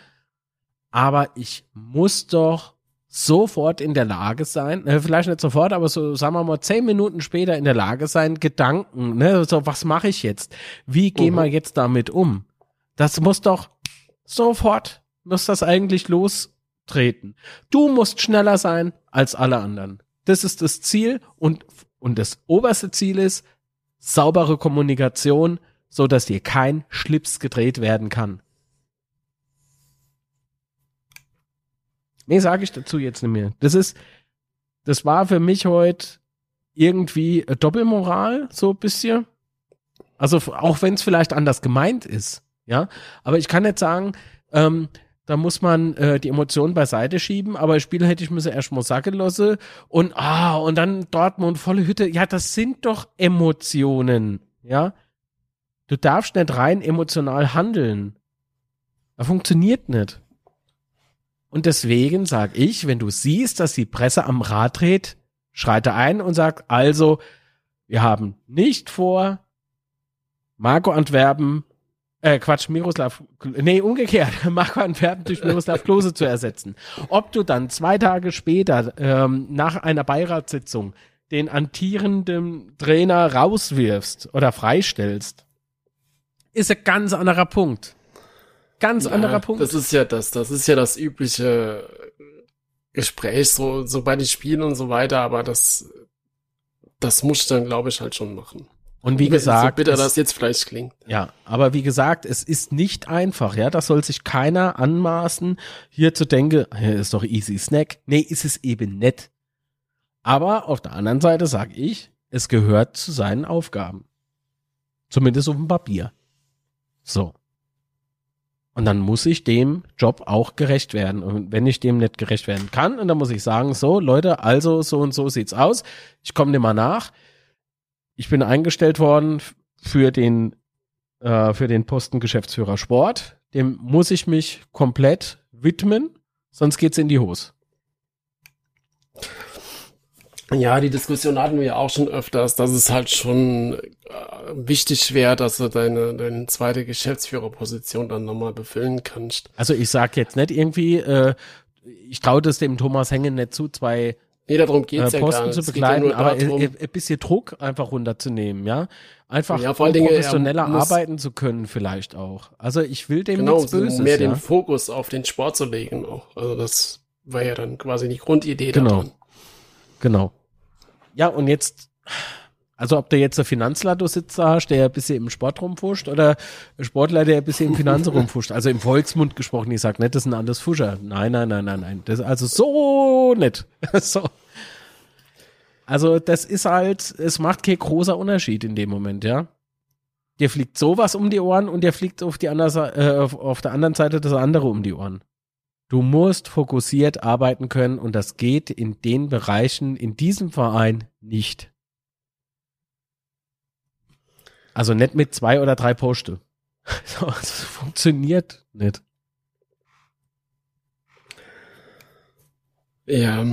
Speaker 2: Aber ich muss doch sofort in der Lage sein, äh, vielleicht nicht sofort, aber so sagen wir mal zehn Minuten später in der Lage sein, Gedanken, ne, so was mache ich jetzt? Wie gehen
Speaker 1: Mhm.
Speaker 2: wir jetzt damit um? Das muss doch sofort muss das eigentlich lostreten. Du musst schneller sein als alle anderen. Das ist das Ziel und und das oberste Ziel ist saubere Kommunikation, so dass dir kein Schlips gedreht werden kann. Nee, sage ich dazu jetzt nicht mehr. Das ist, das war für mich heute irgendwie Doppelmoral, so ein bisschen. Also auch wenn es vielleicht anders gemeint ist, ja. Aber ich kann nicht sagen, ähm, da muss man äh, die Emotionen beiseite schieben, aber das Spiel hätte ich müssen erst mal sagen lassen und ah, und dann Dortmund volle Hütte. Ja, das sind doch Emotionen, ja. Du darfst nicht rein emotional handeln. Das funktioniert nicht. Und deswegen sag ich, wenn du siehst, dass die Presse am Rad dreht, schreite ein und sag, also, wir haben nicht vor, Marco Antwerpen, äh, Quatsch, Miroslav, nee, umgekehrt, Marco Antwerpen durch Miroslav Klose zu ersetzen. Ob du dann zwei Tage später, ähm, nach einer Beiratssitzung, den antierenden Trainer rauswirfst oder freistellst, ist ein ganz anderer Punkt. Ganz
Speaker 1: Ja,
Speaker 2: anderer Punkt.
Speaker 1: Das ist ja das, das ist ja das übliche Gespräch, so, so bei den Spielen und so weiter, aber das, das muss ich dann, glaube ich, halt schon machen.
Speaker 2: Und wie
Speaker 1: so
Speaker 2: gesagt,
Speaker 1: bitter
Speaker 2: es-
Speaker 1: das jetzt vielleicht klingt.
Speaker 2: Ja, aber wie gesagt, es ist nicht einfach, ja. Das soll sich keiner anmaßen, hier zu denken, "Hä, ist doch easy snack. Nee, ist es eben nicht. Aber auf der anderen Seite sage ich, es gehört zu seinen Aufgaben. Zumindest auf dem Papier. So. Und dann muss ich dem Job auch gerecht werden. Und wenn ich dem nicht gerecht werden kann, und dann muss ich sagen, so, Leute, also so und so sieht's aus. Ich komme dem mal nach. Ich bin eingestellt worden für den äh, für den Posten Geschäftsführer Sport. Dem muss ich mich komplett widmen, sonst geht's in die Hose.
Speaker 1: Ja, die Diskussion hatten wir ja auch schon öfters, dass es halt schon äh, wichtig wäre, dass du deine, deine zweite Geschäftsführerposition dann nochmal befüllen kannst.
Speaker 2: Also ich sag jetzt nicht irgendwie, äh, ich traue das dem Thomas Hengen nicht zu, zwei
Speaker 1: Nee, darum
Speaker 2: äh,
Speaker 1: geht's ja gar
Speaker 2: Posten zu begleiten,
Speaker 1: ja
Speaker 2: aber ein, bisschen Druck einfach runterzunehmen, ja. Einfach
Speaker 1: Ja, vor Dingen, er
Speaker 2: professioneller arbeiten zu können vielleicht auch. Also ich will dem
Speaker 1: genau,
Speaker 2: nichts Böses,
Speaker 1: mehr
Speaker 2: ja.
Speaker 1: den Fokus auf den Sport zu legen auch. Also das war ja dann quasi die Grundidee
Speaker 2: Genau.
Speaker 1: daran.
Speaker 2: Genau. Ja, und jetzt, also ob du jetzt einen Finanzler du sitzt da hast, der ein bisschen im Sport rumfuscht oder ein Sportler, der ein bisschen im Finanzen rumfuscht. Also im Volksmund gesprochen, ich sag nicht, das sind alles Fuscher. Nein, nein, nein, nein, nein. Das ist also so nett. so. Also das ist halt, es macht kein großer Unterschied in dem Moment, ja. Dir fliegt sowas um die Ohren und dir fliegt auf die andere, äh, auf, auf der anderen Seite das andere um die Ohren. Du musst fokussiert arbeiten können und das geht in den Bereichen in diesem Verein nicht. Also nicht mit zwei oder drei Poste. Das funktioniert nicht.
Speaker 1: Ja.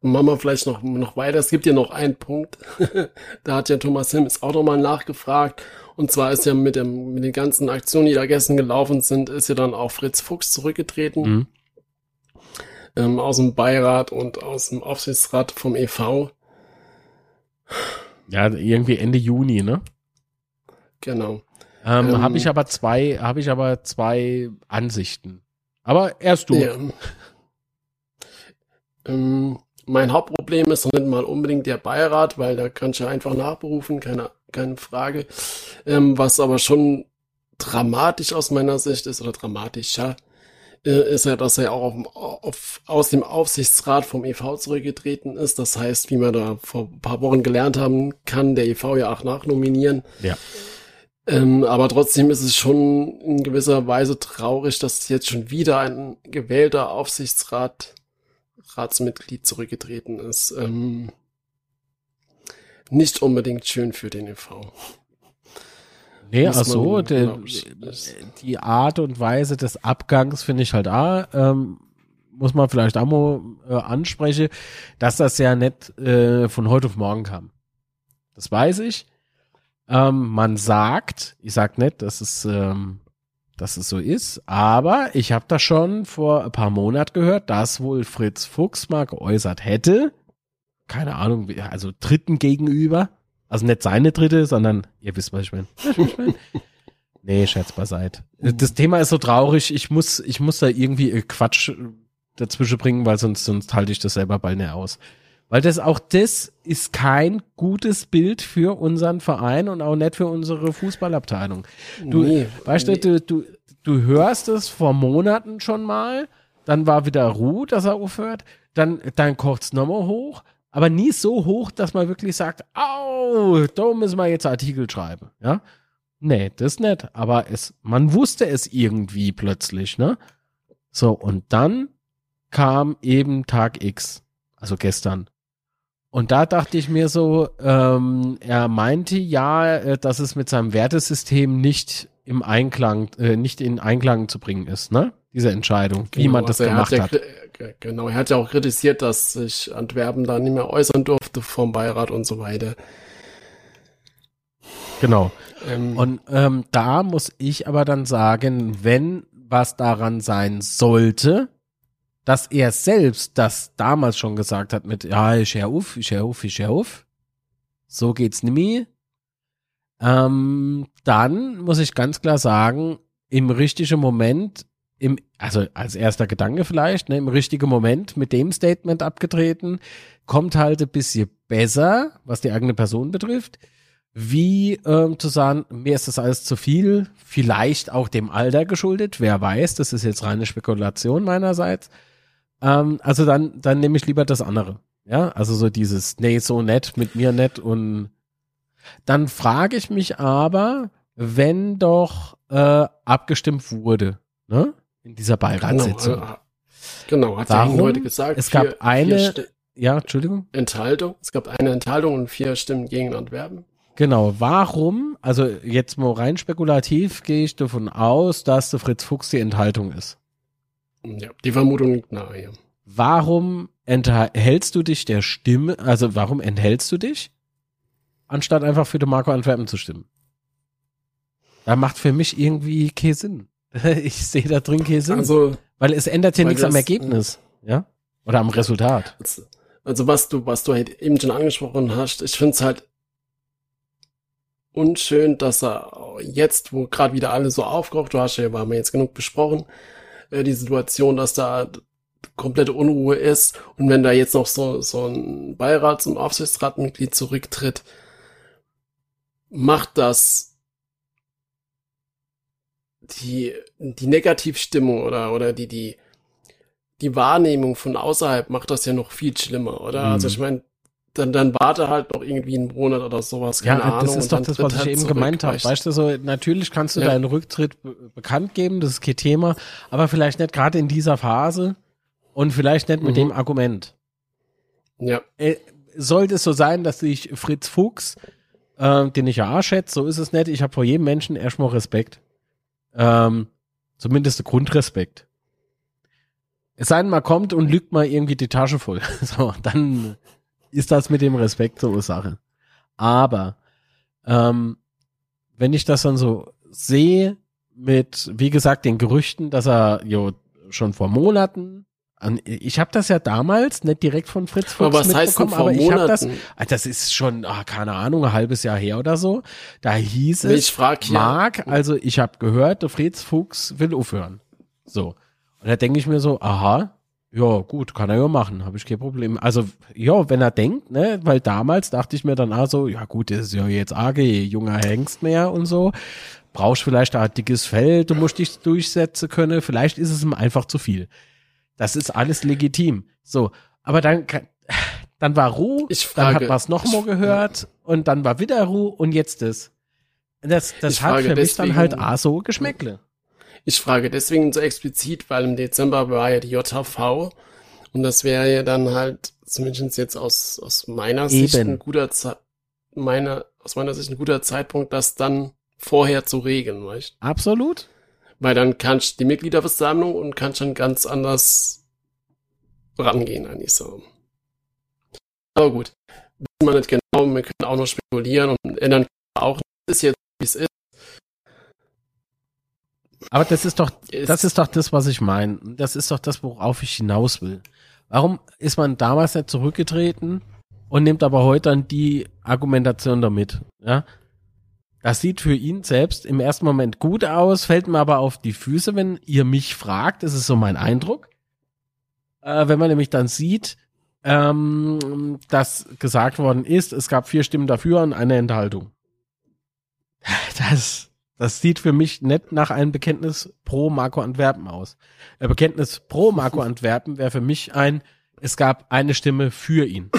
Speaker 1: Machen wir vielleicht noch, noch weiter. Es gibt ja noch einen Punkt. da hat ja Thomas Sims auch nochmal nachgefragt. Und zwar ist ja mit, dem, mit den ganzen Aktionen, die da gestern gelaufen sind, ist ja dann auch Fritz Fuchs zurückgetreten.
Speaker 2: Mhm.
Speaker 1: Ähm, aus dem Beirat und aus dem Aufsichtsrat vom EV.
Speaker 2: Ja, irgendwie Ende Juni, ne?
Speaker 1: Genau.
Speaker 2: Ähm,
Speaker 1: Ähm,
Speaker 2: habe ich aber zwei, habe ich aber zwei Ansichten. Aber erst du.
Speaker 1: Ja. Ähm, mein Hauptproblem ist nicht mal unbedingt der Beirat, weil da kannst du einfach nachberufen, keine, keine Frage. Ähm, was aber schon dramatisch aus meiner Sicht ist, oder dramatischer, äh, ist ja, dass er auch auf, auf, aus dem Aufsichtsrat vom EV zurückgetreten ist. Das heißt, wie wir da vor ein paar Wochen gelernt haben, kann der EV ja auch nachnominieren.
Speaker 2: Ja.
Speaker 1: Ähm, aber trotzdem ist es schon in gewisser Weise traurig, dass jetzt schon wieder ein gewählter Aufsichtsrat Ratsmitglied zurückgetreten ist. Ähm, nicht unbedingt schön für den EV.
Speaker 2: Nee, ach so, der,
Speaker 1: das-
Speaker 2: die Art und Weise des Abgangs finde ich halt auch, ähm, muss man vielleicht auch mal äh, ansprechen, dass das ja nicht äh, von heute auf morgen kam. Das weiß ich. Ähm, man sagt, ich sag nicht, dass es, ähm, dass es so ist, aber ich habe das schon vor ein paar Monaten gehört, dass wohl Fritz Fuchs mal geäußert hätte, keine Ahnung, also Dritten gegenüber, also nicht seine Dritte, sondern ihr wisst, was ich meine. Nee, Scherz beiseite. Das Thema ist so traurig, ich muss, ich muss da irgendwie äh, Quatsch dazwischen bringen, weil sonst, sonst halte ich das selber bald nicht aus. Weil das auch das ist kein gutes Bild für unseren Verein und auch nicht für unsere Fußballabteilung. Du,
Speaker 1: Nee,
Speaker 2: weißt
Speaker 1: nee.
Speaker 2: du, du, du, du hörst es vor Monaten schon mal, dann war wieder Ruhe, dass er aufhört, dann, dann kocht es nochmal hoch, aber nie so hoch, dass man wirklich sagt, au, da müssen wir jetzt Artikel schreiben, ja. Nee, das nicht, aber es, man wusste es irgendwie plötzlich, ne? So, und dann kam eben Tag X, also gestern. Und da dachte ich mir so, ähm, er meinte ja, äh, dass es mit seinem Wertesystem nicht im Einklang, äh, nicht in Einklang zu bringen ist, ne? Diese Entscheidung, wie
Speaker 1: Genau,
Speaker 2: man das
Speaker 1: also er
Speaker 2: gemacht hat.
Speaker 1: kri- Genau, er hat ja auch kritisiert, dass sich Antwerpen da nicht mehr äußern durfte vom Beirat und so weiter.
Speaker 2: Genau.
Speaker 1: Ähm,
Speaker 2: Und ähm, da muss ich aber dann sagen, wenn was daran sein sollte, dass er selbst das damals schon gesagt hat mit, ja, ich hör auf, ich hör auf, ich hör auf, so geht's nimmer, ähm, dann muss ich ganz klar sagen, im richtigen Moment, im, also als erster Gedanke vielleicht, ne, im richtigen Moment mit dem Statement abgetreten, kommt halt ein bisschen besser, was die eigene Person betrifft wie ähm, zu sagen, mir ist das alles zu viel, vielleicht auch dem Alter geschuldet, wer weiß, das ist jetzt reine Spekulation meinerseits. Ähm, also dann, dann nehme ich lieber das andere. Ja, also so dieses, nee, so nett, mit mir nett und dann frage ich mich aber, wenn doch äh, abgestimmt wurde, ne, in dieser
Speaker 1: genau,
Speaker 2: Beiratssitzung.
Speaker 1: äh, genau, hat er heute gesagt.
Speaker 2: Es gab
Speaker 1: vier,
Speaker 2: eine-
Speaker 1: vier
Speaker 2: Ja, Entschuldigung.
Speaker 1: Enthaltung. Es gab eine Enthaltung und vier Stimmen gegen Antwerpen.
Speaker 2: Genau, warum, also jetzt mal rein spekulativ gehe ich davon aus, dass der Fritz Fuchs die Enthaltung ist.
Speaker 1: Ja, die Vermutung liegt nahe. Ja.
Speaker 2: Warum enthältst du dich der Stimme, also warum enthältst du dich, anstatt einfach für den Marco Antwerpen zu stimmen? Da macht für mich irgendwie keinen Sinn. Ich sehe da drin Sinn,
Speaker 1: Also,
Speaker 2: weil es ändert ja nichts am Ergebnis, ja? Oder am Resultat.
Speaker 1: also, also was du, was du halt eben schon angesprochen hast, ich finde es halt unschön, dass er jetzt, wo gerade wieder alle so aufkocht, du hast ja, wir haben jetzt genug besprochen, äh, die Situation, dass da komplette Unruhe ist und wenn da jetzt noch so, so ein Beirats- und Aufsichtsratmitglied zurücktritt, macht das die, die Negativstimmung oder, oder die, die, die Wahrnehmung von außerhalb macht das ja noch viel schlimmer, oder?
Speaker 2: Mhm.
Speaker 1: Also ich meine, dann, dann warte halt noch irgendwie einen Monat oder sowas, keine
Speaker 2: Ja,
Speaker 1: Ahnung.
Speaker 2: das ist doch das, was ich
Speaker 1: halt
Speaker 2: eben gemeint habe.
Speaker 1: weißt du?
Speaker 2: So natürlich kannst du
Speaker 1: Ja.
Speaker 2: deinen Rücktritt be bekannt geben, das ist kein Thema, aber vielleicht nicht gerade in dieser Phase und vielleicht nicht mit
Speaker 1: Mhm.
Speaker 2: dem Argument.
Speaker 1: Ja,
Speaker 2: Äh, sollte es so sein, dass ich Fritz Fuchs, äh, den ich ja schätze, so ist es nicht. Ich habe vor jedem Menschen erstmal Respekt. Ähm, zumindest Grundrespekt. Es sei denn, man kommt und lügt mal irgendwie die Tasche voll. So, dann ist das mit dem Respekt so Sache. Aber ähm, wenn ich das dann so sehe mit, wie gesagt, den Gerüchten, dass er jo schon vor Monaten ich habe das ja damals nicht direkt von Fritz Fuchs
Speaker 1: aber was heißt
Speaker 2: mitbekommen,
Speaker 1: vor
Speaker 2: aber ich habe das, ah, das ist schon, ah, keine Ahnung, ein halbes Jahr her oder so. Da hieß
Speaker 1: Ich
Speaker 2: es,
Speaker 1: frag hier,
Speaker 2: Marc, also ich habe gehört, der Fritz Fuchs will aufhören. So. Und da denke ich mir so, aha, ja, gut, kann er ja machen, habe ich kein Problem. Also, ja, wenn er denkt, ne, weil damals dachte ich mir dann auch so, ja gut, das ist ja jetzt AG, junger Hengst mehr und so. Brauchst vielleicht ein dickes Fell, du musst dich durchsetzen können, vielleicht ist es ihm einfach zu viel. Das ist alles legitim. So, aber dann, kann- dann war Ruhe,
Speaker 1: Ich
Speaker 2: dann hat
Speaker 1: frage-
Speaker 2: man es nochmal gehört und dann war wieder Ruhe und jetzt das. Das, das
Speaker 1: Ich
Speaker 2: hat
Speaker 1: frage
Speaker 2: für mich dann
Speaker 1: deswegen-
Speaker 2: halt auch so Geschmäckle.
Speaker 1: Ich frage deswegen so explizit, weil im Dezember war ja die JHV und das wäre ja dann halt, zumindest jetzt aus, aus meiner Sicht
Speaker 2: Eben.
Speaker 1: ein guter Ze meine, aus meiner Sicht ein guter Zeitpunkt, das dann vorher zu regeln, weißt
Speaker 2: Absolut.
Speaker 1: Weil dann kannst du die Mitgliederversammlung und kannst dann ganz anders rangehen an die Sache. Aber gut, wissen wir nicht genau, wir können auch noch spekulieren und ändern auch, ist jetzt, wie es ist.
Speaker 2: Aber das ist doch, das ist doch das, was ich meine. Das ist doch das, worauf ich hinaus will. Warum ist man damals nicht zurückgetreten und nimmt aber heute dann die Argumentation damit? Ja, das sieht für ihn selbst im ersten Moment gut aus, fällt mir aber auf die Füße, wenn ihr mich fragt. Das ist so mein Eindruck. Äh, wenn man nämlich dann sieht, ähm, dass gesagt worden ist, es gab vier Stimmen dafür und eine Enthaltung. Das, Das sieht für mich nicht nach einem Bekenntnis pro Marco Antwerpen aus. Ein Bekenntnis pro Marco Antwerpen wäre für mich ein, es gab eine Stimme für ihn.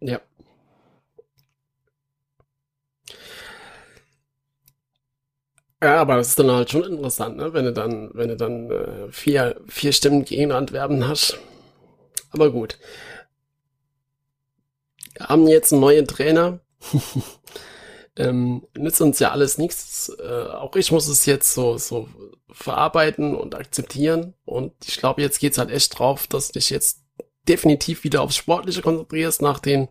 Speaker 1: Ja. Ja, aber das ist dann halt schon interessant, ne? wenn du dann, wenn du dann äh, vier, vier Stimmen gegen Antwerpen hast. Aber gut. Wir haben jetzt einen neuen Trainer. ähm, nützt uns ja alles nichts. Äh, auch ich muss es jetzt so, so verarbeiten und akzeptieren. Und ich glaube, jetzt geht's halt echt drauf, dass dich jetzt definitiv wieder aufs Sportliche konzentrierst nach den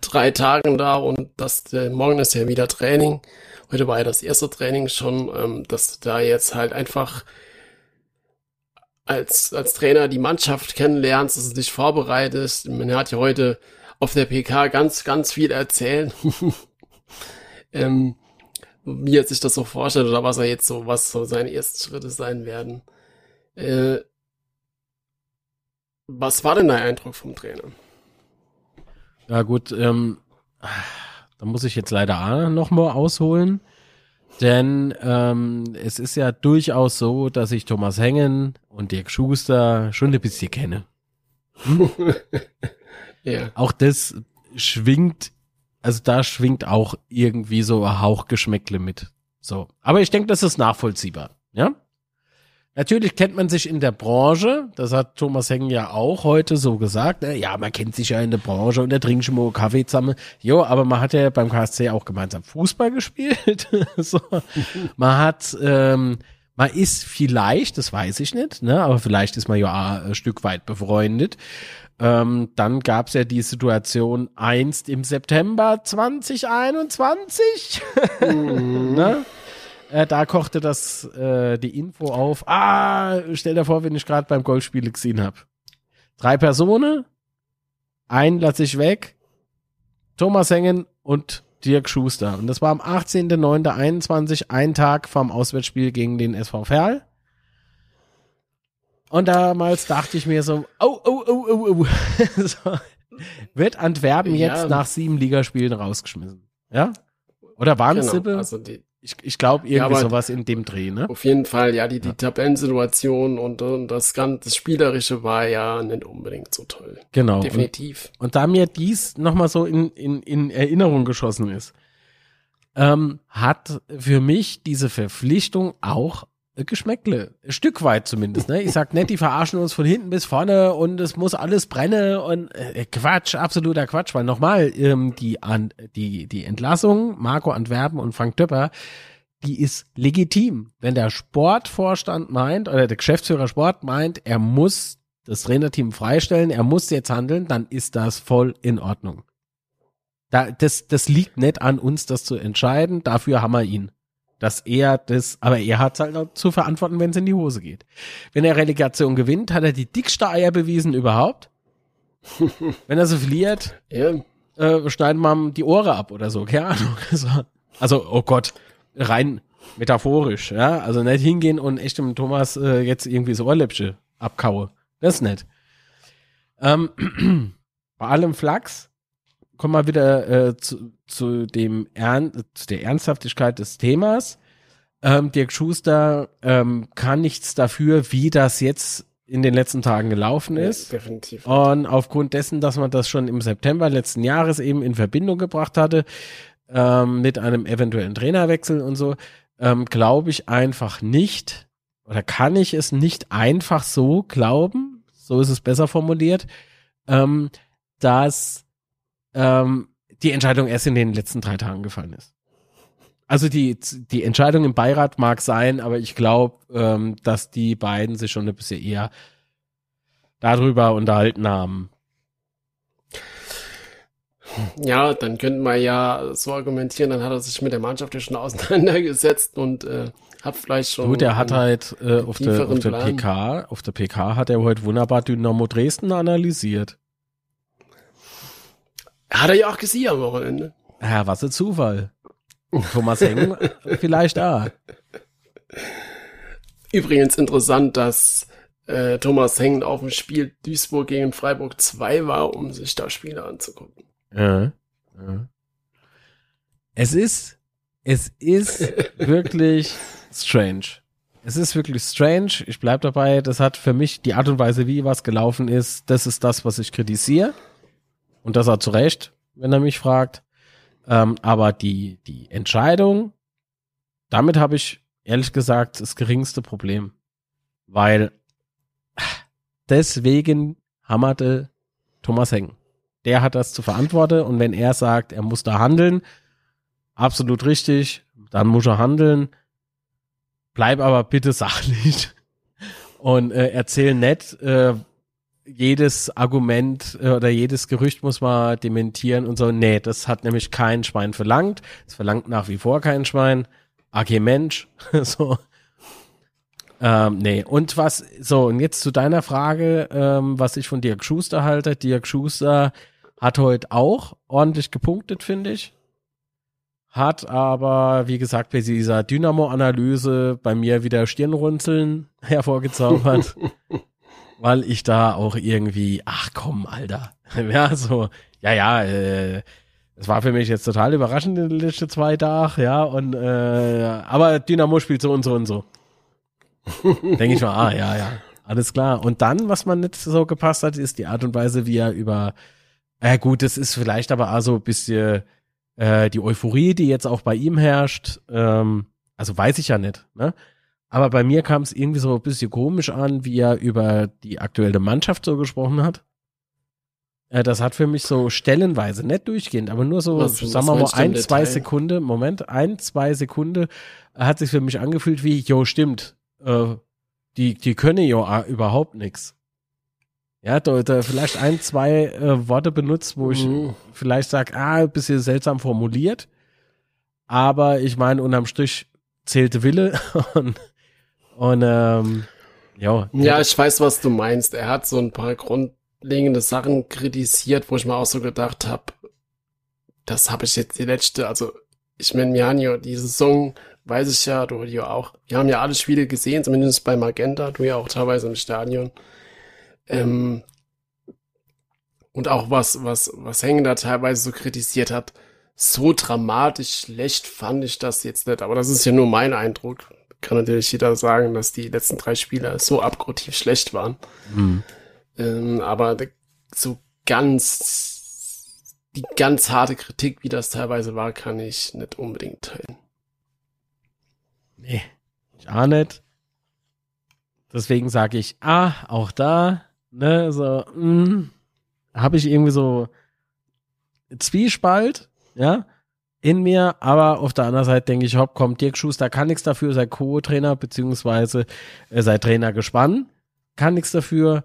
Speaker 1: drei Tagen da und das äh, morgen ist ja wieder Training. Heute war ja das erste Training schon, ähm, dass du da jetzt halt einfach als, als Trainer die Mannschaft kennenlernst, dass du dich vorbereitest. Man hat ja heute auf der PK ganz, ganz viel erzählt. ähm, wie er sich das so vorstellt oder was er jetzt so, was so seine ersten Schritte sein werden. Äh, was war denn dein Eindruck vom Trainer?
Speaker 2: Ja gut, ähm, da muss ich jetzt leider noch mal ausholen, denn ähm, es ist ja durchaus so, dass ich Thomas Hengen und Dirk Schuster schon ein bisschen kenne. Hm? ja. Auch das schwingt, also da schwingt auch irgendwie so ein Hauchgeschmäckle mit. So, aber ich denke, das ist nachvollziehbar, ja? Natürlich kennt man sich in der Branche, das hat Thomas Hengen ja auch heute so gesagt, ne? ja, man kennt sich ja in der Branche und da trinkt schon mal Kaffee zusammen. Jo, aber man hat ja beim KSC auch gemeinsam Fußball gespielt. so. Man hat, ähm, man ist vielleicht, das weiß ich nicht, ne, aber vielleicht ist man ja ein Stück weit befreundet. Ähm, dann gab's ja die Situation einst im September 2021. Mhm. ne? Äh, da kochte das äh, die Info auf. Ah, stell dir vor, wenn ich gerade beim Golfspiel gesehen habe. Drei Personen, einen lasse ich weg, Thomas Hengen und Dirk Schuster. Und das war am 18.09.21, ein Tag vom Auswärtsspiel gegen den SV Verl. Und damals dachte ich mir so, oh, oh, oh, oh, oh. so, wird Antwerpen ja. jetzt nach sieben Ligaspielen rausgeschmissen? Ja? Oder waren es genau, also die, ich, ich glaube irgendwie ja, sowas in dem Dreh, ne?
Speaker 1: Auf jeden Fall, ja, die, die ja. Tabellensituation und, und das ganze das Spielerische war ja nicht unbedingt so toll.
Speaker 2: Genau.
Speaker 1: Definitiv.
Speaker 2: Und, und da mir dies nochmal so in, in, in Erinnerung geschossen ist, ähm, hat für mich diese Verpflichtung auch Geschmäckle. Ein Stück weit zumindest. Ne? Ich sag nicht, die verarschen uns von hinten bis vorne und es muss alles brennen und äh, Quatsch, absoluter Quatsch. Weil nochmal, ähm, die, an, die, die Entlassung, Marco Antwerpen und Frank Töpper, die ist legitim. Wenn der Sportvorstand meint, oder der Geschäftsführer Sport meint, er muss das Trainerteam freistellen, er muss jetzt handeln, dann ist das voll in Ordnung. Da, das, das liegt nicht an uns, das zu entscheiden. Dafür haben wir ihn dass er das, aber er hat halt auch zu verantworten, wenn es in die Hose geht. Wenn er Relegation gewinnt, hat er die dickste Eier bewiesen überhaupt. wenn er so verliert, ja. äh, schneiden wir die Ohren ab oder so, keine Ahnung. Also, also, oh Gott, rein metaphorisch, ja. Also nicht hingehen und echt dem Thomas äh, jetzt irgendwie so Ohrläppchen abkaue. Das ist nett. Ähm, bei allem Flachs kommen wir wieder äh, zu, zu dem Ern zu der Ernsthaftigkeit des Themas. Ähm, Dirk Schuster ähm, kann nichts dafür, wie das jetzt in den letzten Tagen gelaufen ist.
Speaker 1: Ja, definitiv.
Speaker 2: Und aufgrund dessen, dass man das schon im September letzten Jahres eben in Verbindung gebracht hatte, ähm, mit einem eventuellen Trainerwechsel und so, ähm, glaube ich einfach nicht, oder kann ich es nicht einfach so glauben, so ist es besser formuliert, ähm, dass ähm, die Entscheidung erst in den letzten drei Tagen gefallen ist. Also die, die Entscheidung im Beirat mag sein, aber ich glaube, ähm, dass die beiden sich schon ein bisschen eher darüber unterhalten haben.
Speaker 1: Ja, dann könnten wir ja so argumentieren, dann hat er sich mit der Mannschaft ja schon auseinandergesetzt und äh, hat vielleicht schon.
Speaker 2: Gut, er hat halt äh, auf, der, auf der PK, auf der PK hat er heute wunderbar Dynamo Dresden analysiert.
Speaker 1: Hat er ja auch gesehen am Wochenende.
Speaker 2: Ja, was ein Zufall. Thomas Heng vielleicht da.
Speaker 1: Übrigens interessant, dass äh, Thomas Heng auf dem Spiel Duisburg gegen Freiburg 2 war, um sich da Spiele anzugucken.
Speaker 2: Ja, ja. Es ist Es ist wirklich strange. Es ist wirklich strange. Ich bleib dabei. Das hat für mich die Art und Weise, wie was gelaufen ist, das ist das, was ich kritisiere. Und das hat zu Recht, wenn er mich fragt. Ähm, aber die, die Entscheidung, damit habe ich ehrlich gesagt das geringste Problem. Weil deswegen hammerte Thomas Heng. Der hat das zu verantworten und wenn er sagt, er muss da handeln, absolut richtig, dann muss er handeln. Bleib aber bitte sachlich und äh, erzähl nett, äh, jedes Argument äh, oder jedes Gerücht muss man dementieren und so. Nee, das hat nämlich kein Schwein verlangt. Es verlangt nach wie vor kein Schwein. AG Mensch. so. Ähm, nee, und was, so, und jetzt zu deiner Frage, ähm, was ich von Dirk Schuster halte. Dirk Schuster hat heute auch ordentlich gepunktet, finde ich. Hat aber, wie gesagt, bei dieser Dynamo-Analyse bei mir wieder Stirnrunzeln hervorgezaubert. weil ich da auch irgendwie, ach komm, Alter. Ja, so, ja, ja, äh, es war für mich jetzt total überraschend in den letzten zwei Tagen, ja, und äh, aber Dynamo spielt so und so und so. Denke ich mal, ah, ja, ja, alles klar. Und dann, was man nicht so gepasst hat, ist die Art und Weise, wie er über, äh, gut, das ist vielleicht aber auch so ein bisschen äh, die Euphorie, die jetzt auch bei ihm herrscht, ähm, also weiß ich ja nicht, ne? Aber bei mir kam es irgendwie so ein bisschen komisch an, wie er über die aktuelle Mannschaft so gesprochen hat. Äh, das hat für mich so stellenweise, nicht durchgehend, aber nur so, was, sagen wir mal, ein, zwei Sekunden, Moment, ein, zwei Sekunden hat sich für mich angefühlt wie, jo, stimmt, äh, die, die können ja überhaupt nichts. Ja, da, da vielleicht ein, zwei äh, Worte benutzt, wo ich mhm. vielleicht sage, ah, ein bisschen seltsam formuliert. Aber ich meine, unterm Strich zählte Wille und, und ähm, ja.
Speaker 1: Ja, ich weiß, was du meinst. Er hat so ein paar grundlegende Sachen kritisiert, wo ich mir auch so gedacht habe, das habe ich jetzt die letzte, also ich meine, ja die Saison weiß ich ja, du ja auch. Wir haben ja alle Spiele gesehen, zumindest bei Magenta, du ja auch teilweise im Stadion. Ähm, und auch was, was, was Hängen da teilweise so kritisiert hat, so dramatisch schlecht fand ich das jetzt nicht. Aber das ist ja nur mein Eindruck. Kann natürlich jeder sagen, dass die letzten drei Spiele so abgrundtief schlecht waren. Mhm. Ähm, aber so ganz, die ganz harte Kritik, wie das teilweise war, kann ich nicht unbedingt teilen.
Speaker 2: Nee, ich auch nicht. Deswegen sage ich, ah, auch da, ne, so, hm, habe ich irgendwie so Zwiespalt, ja, in mir, aber auf der anderen Seite denke ich, hopp, kommt Dirk Schuster kann nichts dafür, sei Co-Trainer, beziehungsweise äh, sei Trainer gespannt, kann nichts dafür,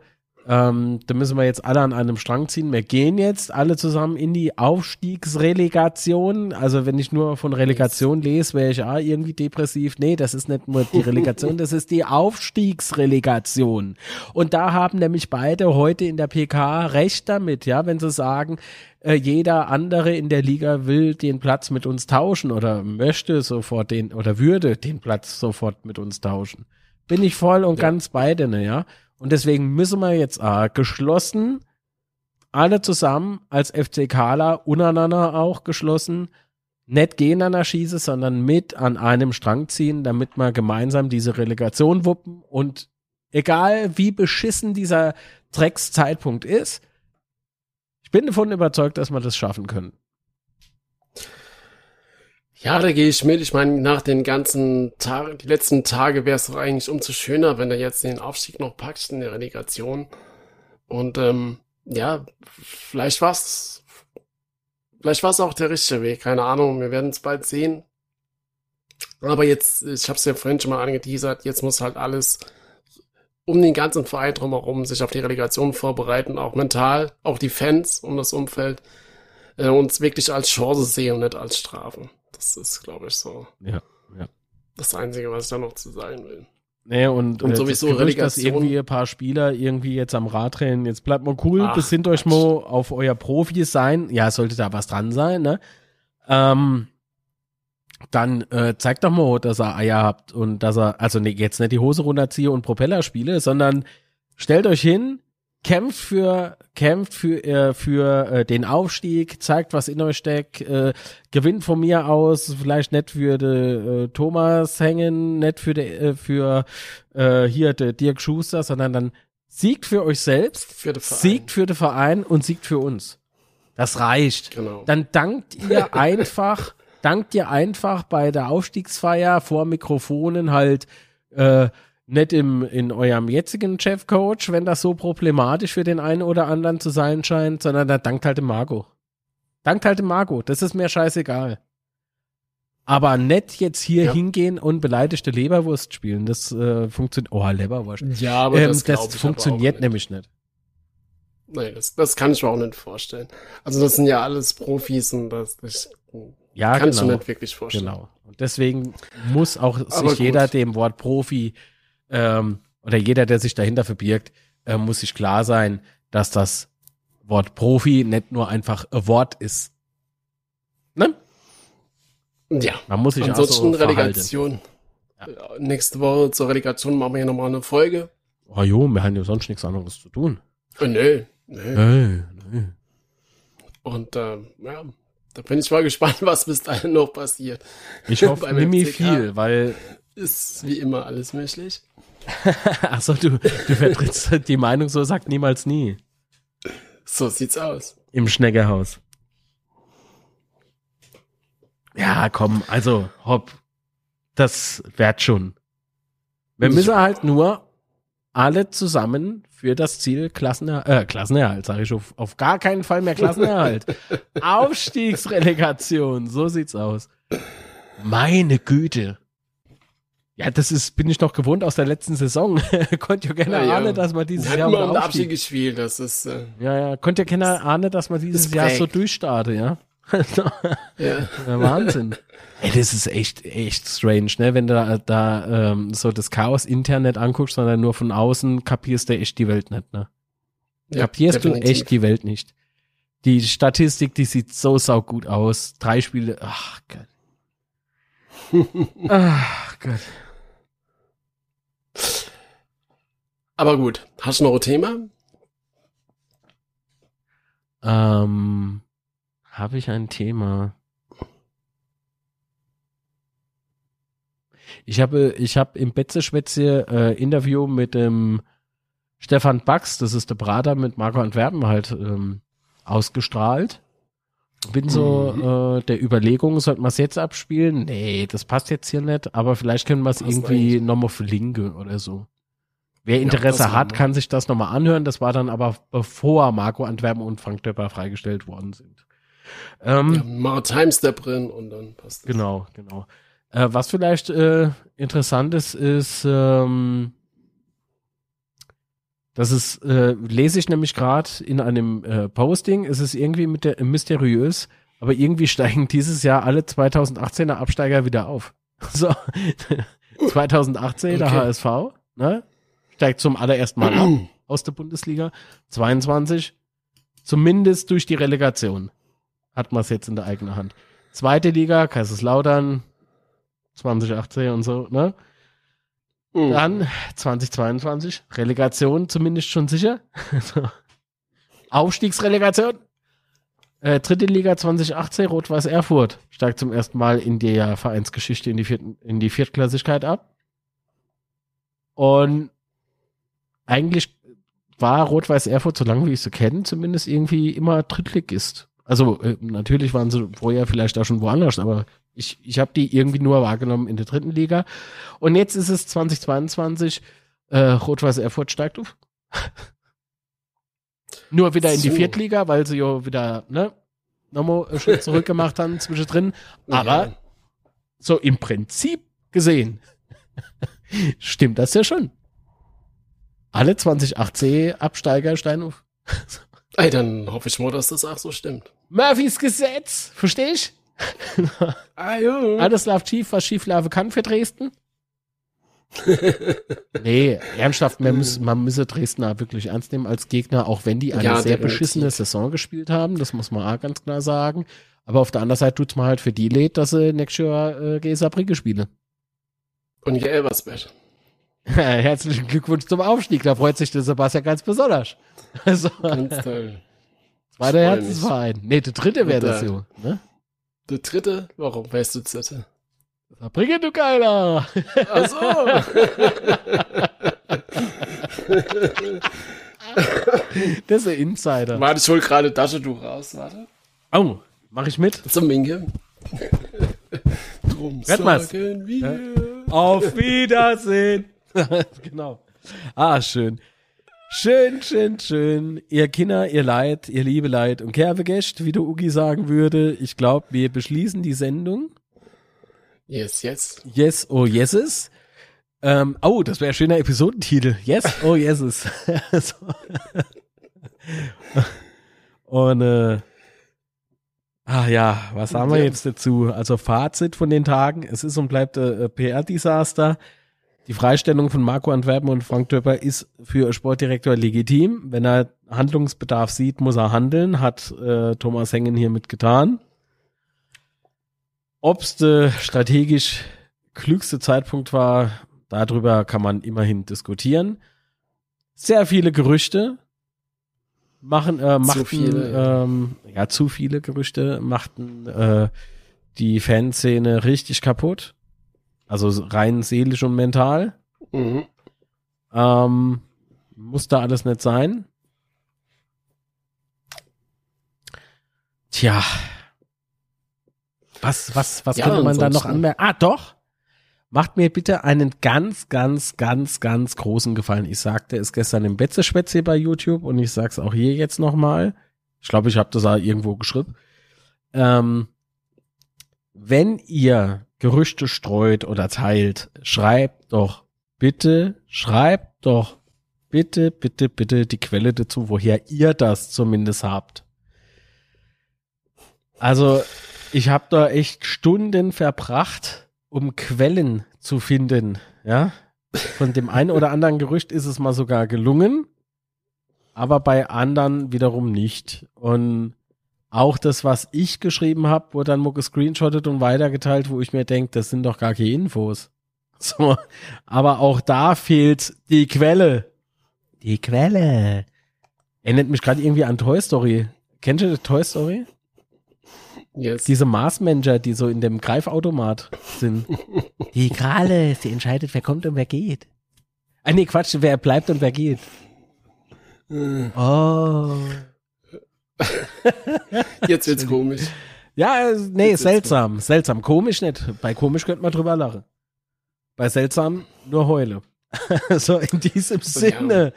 Speaker 2: ähm, da müssen wir jetzt alle an einem Strang ziehen. Wir gehen jetzt alle zusammen in die Aufstiegsrelegation. Also wenn ich nur von Relegation lese, wäre ich ah, irgendwie depressiv. Nee, das ist nicht nur die Relegation, das ist die Aufstiegsrelegation. Und da haben nämlich beide heute in der PK recht damit, ja, wenn sie sagen, äh, jeder andere in der Liga will den Platz mit uns tauschen oder möchte sofort den oder würde den Platz sofort mit uns tauschen. Bin ich voll und ja. ganz bei denen, ja. Und deswegen müssen wir jetzt äh, geschlossen, alle zusammen als FC Kala, untereinander auch geschlossen, nicht gegeneinander schießen, sondern mit an einem Strang ziehen, damit wir gemeinsam diese Relegation wuppen. Und egal wie beschissen dieser Dreckszeitpunkt ist, ich bin davon überzeugt, dass wir das schaffen können.
Speaker 1: Ja, da gehe ich mit. Ich meine, nach den ganzen Tagen, die letzten Tage wäre es doch eigentlich umso schöner, wenn er jetzt den Aufstieg noch packt in der Relegation. Und ähm, ja, vielleicht war's, vielleicht war's auch der richtige Weg. Keine Ahnung. Wir werden es bald sehen. Aber jetzt, ich habe es ja vorhin schon mal angeteasert. Jetzt muss halt alles um den ganzen Verein drumherum sich auf die Relegation vorbereiten, auch mental, auch die Fans um das Umfeld äh, uns wirklich als Chance sehen und nicht als Strafe. Das ist, glaube ich, so.
Speaker 2: Ja, ja.
Speaker 1: Das Einzige, was ich da noch zu sagen will.
Speaker 2: Nee, und, und äh, sowieso das Gerücht, dass irgendwie ein paar Spieler irgendwie jetzt am Rad drehen, jetzt bleibt mal cool, Ach, besinnt euch mal auf euer Profi sein. Ja, sollte da was dran sein, ne? Ähm, dann äh, zeigt doch mal, dass er Eier habt und dass er, also nee, jetzt nicht die Hose runterziehe und Propeller spiele, sondern stellt euch hin, kämpft für kämpft für äh, für äh, den Aufstieg, zeigt was in euch steckt, äh, gewinnt von mir aus, vielleicht nicht für de, äh, Thomas hängen, nicht für de, äh, für äh, hier de Dirk Schuster, sondern dann siegt für euch selbst,
Speaker 1: Für
Speaker 2: siegt für den Verein und siegt für uns. Das reicht.
Speaker 1: Genau.
Speaker 2: Dann dankt ihr einfach, dankt ihr einfach bei der Aufstiegsfeier vor Mikrofonen halt äh, nicht im, in eurem jetzigen Chefcoach, wenn das so problematisch für den einen oder anderen zu sein scheint, sondern da dankt halt dem Marco. Dankt halt dem Marco, das ist mir scheißegal. Aber nicht jetzt hier
Speaker 1: Ja.
Speaker 2: hingehen und beleidigte Leberwurst spielen. Das äh, funktioniert. Oh, Leberwurst.
Speaker 1: Ja, aber
Speaker 2: ähm,
Speaker 1: das,
Speaker 2: das, funktioniert
Speaker 1: auch
Speaker 2: nämlich nicht.
Speaker 1: Nee, das, das kann ich mir auch nicht vorstellen. Also das sind ja alles Profis und das ich,
Speaker 2: Ja,
Speaker 1: kann ich
Speaker 2: genau.
Speaker 1: mir nicht wirklich vorstellen.
Speaker 2: Genau. Und deswegen muss auch
Speaker 1: Aber
Speaker 2: sich
Speaker 1: gut.
Speaker 2: jeder dem Wort Profi ähm, oder jeder, der sich dahinter verbirgt, äh, muss sich klar sein, dass das Wort Profi nicht nur einfach ein Wort ist. Ne?
Speaker 1: Ja.
Speaker 2: Man muss sich
Speaker 1: Ansonsten
Speaker 2: auch so.
Speaker 1: Relegation. Ja, Nächste Woche zur Relegation machen wir ja nochmal eine Folge.
Speaker 2: Oh jo, wir haben ja sonst nichts anderes zu tun.
Speaker 1: Äh, nö, nö.
Speaker 2: Hey, nee.
Speaker 1: Und ähm, ja, da bin ich mal gespannt, was bis dahin noch passiert.
Speaker 2: Ich hoffe
Speaker 1: FCK.
Speaker 2: viel, weil
Speaker 1: Ist wie immer alles möglich.
Speaker 2: achso, du, du vertrittst die Meinung, so sagt niemals nie.
Speaker 1: So sieht's aus.
Speaker 2: Im Schneckerhaus. Ja, komm, also, hopp. Das wird schon. Wir müssen halt nur alle zusammen für das Ziel Klassenerhalt, äh, Klassenerhalt, sage ich auf, auf gar keinen Fall mehr Klassenerhalt. Aufstiegsrelegation, so sieht's aus. Meine Güte. Ja, das ist, bin ich noch gewohnt aus der letzten Saison. Konnt ja keiner
Speaker 1: Ja, ja.
Speaker 2: ahnen, dass man dieses Jahr
Speaker 1: mal um. Abstieg gespielt, das ist, äh,
Speaker 2: Ja, ja, konnte ja keiner ahnen, dass man dieses
Speaker 1: Das
Speaker 2: Jahr so
Speaker 1: prägt.
Speaker 2: durchstartet, ja.
Speaker 1: ja.
Speaker 2: Ja, Wahnsinn. Ey, das ist echt, echt strange, ne? Wenn du da, da ähm, so das Chaos intern nicht anguckst, sondern nur von außen kapierst du echt die Welt nicht, ne?
Speaker 1: ja,
Speaker 2: Kapierst du
Speaker 1: definitiv.
Speaker 2: echt die Welt nicht. Die Statistik, die sieht so saugut aus. Drei Spiele, ach Gott. ach Gott.
Speaker 1: Aber gut, hast du noch ein Thema?
Speaker 2: Ähm, habe ich ein Thema? Ich habe, ich habe im Betzeschwätze äh, Interview mit dem Stefan Bax, das ist der Brater mit Marco Antwerpen halt ähm, ausgestrahlt. Bin so äh, der Überlegung, sollte man es jetzt abspielen? Nee, das passt jetzt hier nicht, aber vielleicht können wir es irgendwie nochmal verlinken oder so. Wer
Speaker 1: das
Speaker 2: Interesse
Speaker 1: machen
Speaker 2: hat, kann sich das nochmal anhören. Das war dann aber bevor Marco Antwerpen und Frank Döpper freigestellt worden sind. Ähm,
Speaker 1: Ja, Maritime Step drin und dann passt es.
Speaker 2: Genau, genau. Äh, was vielleicht äh, interessant ist, ist, ähm, das ist, äh, lese ich nämlich gerade in einem äh, Posting, es ist irgendwie mit der, mysteriös, aber irgendwie steigen dieses Jahr alle 2018er Absteiger wieder auf. So, 2018 der
Speaker 1: Okay.
Speaker 2: HSV, ne? Steigt zum allerersten Mal ab aus der Bundesliga. 22, zumindest durch die Relegation, hat man es jetzt in der eigenen Hand. Zweite Liga, Kaiserslautern, 2018 und so, ne?
Speaker 1: Mhm.
Speaker 2: Dann 2022, Relegation zumindest schon sicher. Aufstiegsrelegation. Äh, dritte Liga 2018, Rot-Weiß Erfurt steigt zum ersten Mal in der Vereinsgeschichte in die, vierten, in die Viertklassigkeit ab. Und eigentlich war Rot-Weiß Erfurt, solange wie ich sie kenne, zumindest irgendwie immer Drittligist. Also äh, natürlich waren sie vorher vielleicht auch schon woanders, aber ich, ich habe die irgendwie nur wahrgenommen in der dritten Liga. Und jetzt ist es 2022, äh, Rot-Weiß Erfurt steigt auf. Nur wieder in die. Viertliga, weil sie ja wieder, ne, nochmal einen Schritt zurück gemacht haben zwischendrin. Aber
Speaker 1: Ja.
Speaker 2: so im Prinzip gesehen stimmt das ja schon. Alle 2018 Absteiger steigen auf.
Speaker 1: Ey, dann hoffe ich mal, dass das auch so stimmt.
Speaker 2: Murphys Gesetz, versteh ich?
Speaker 1: Ah.
Speaker 2: Alles läuft schief, was schief laufen kann für Dresden. nee, ernsthaft, man, muss, man müsse Dresden auch wirklich ernst nehmen als Gegner, auch wenn die eine
Speaker 1: Ja,
Speaker 2: sehr beschissene Saison gespielt haben, das muss man auch ganz klar sagen. Aber auf der anderen Seite tut's mir halt für die leid, dass sie nächstes Jahr äh, gegen Saarbrücke spielen.
Speaker 1: Und ja, Elversberg.
Speaker 2: Herzlichen Glückwunsch zum Aufstieg. Da freut sich der Sebastian ganz besonders. Also,
Speaker 1: Ganz toll. freu mich.
Speaker 2: Herzensverein. Nee, der dritte wäre das
Speaker 1: Der-
Speaker 2: so. Ne?
Speaker 1: Der dritte? Warum weißt du das?
Speaker 2: Bringe du Geiler.
Speaker 1: Ach so.
Speaker 2: Das ist ein Insider.
Speaker 1: Warte, ich hol gerade Taschentuch raus. Warte.
Speaker 2: Oh, mach ich mit?
Speaker 1: Zum Minke. Drum
Speaker 2: Hört
Speaker 1: sagen wir.
Speaker 2: Auf Wiedersehen. genau. Ah, schön. Schön, schön, schön. Ihr Kinder, ihr Leid, ihr liebe Leid und Kervegäst, wie der Ugi sagen würde. Ich glaube, wir beschließen die Sendung.
Speaker 1: Yes, yes.
Speaker 2: Yes, oh yeses. Ähm, oh, das wäre ein schöner Episodentitel. Yes, oh yeses. so. Und äh, ah ja, was haben wir jetzt dazu? Also Fazit von den Tagen. Es ist und bleibt äh, PR-Desaster. Die Freistellung von Marco Antwerpen und Frank Döpper ist für Sportdirektor legitim. Wenn er Handlungsbedarf sieht, muss er handeln, hat äh, Thomas Hengen hiermit getan. Ob's der strategisch klügste Zeitpunkt war, darüber kann man immerhin diskutieren. Sehr viele Gerüchte machen, äh, machten,
Speaker 1: viele, ja.
Speaker 2: ähm, ja, zu viele Gerüchte machten äh, die Fanszene richtig kaputt. Also rein seelisch und mental.
Speaker 1: Mhm.
Speaker 2: Ähm, muss da alles nicht sein. Tja. Was, was, was
Speaker 1: Ja,
Speaker 2: könnte man da noch anmerken? Ah, doch. Macht mir bitte einen ganz, ganz, ganz, ganz großen Gefallen. Ich sagte es gestern im Betzeschwätz hier bei YouTube und ich sag's auch hier jetzt nochmal. Ich glaube, ich habe das auch irgendwo geschrieben. Ähm, wenn ihr Gerüchte streut oder teilt, schreibt doch bitte, schreibt doch bitte, bitte, bitte die Quelle dazu, woher ihr das zumindest habt. Also, ich habe da echt Stunden verbracht, um Quellen zu finden, ja. Von dem einen oder anderen Gerücht ist es mal sogar gelungen, aber bei anderen wiederum nicht. Und auch das, was ich geschrieben habe, wurde dann mal gescreenshottet und weitergeteilt, wo ich mir denke, das sind doch gar keine Infos. So, aber auch da fehlt die Quelle. Die Quelle. Erinnert mich gerade irgendwie an Toy Story. Kennt ihr Toy Story?
Speaker 1: Yes.
Speaker 2: Diese Marsmanager, die so in dem Greifautomat sind. Die Krale, sie entscheidet, wer kommt und wer geht. Ah nee, Quatsch, wer bleibt und wer geht. Oh.
Speaker 1: Jetzt wird's komisch.
Speaker 2: Ja, äh, nee,
Speaker 1: Jetzt-
Speaker 2: seltsam, seltsam. Komisch nicht. Bei komisch könnte man drüber lachen. Bei seltsam nur heule. so in diesem Sinne.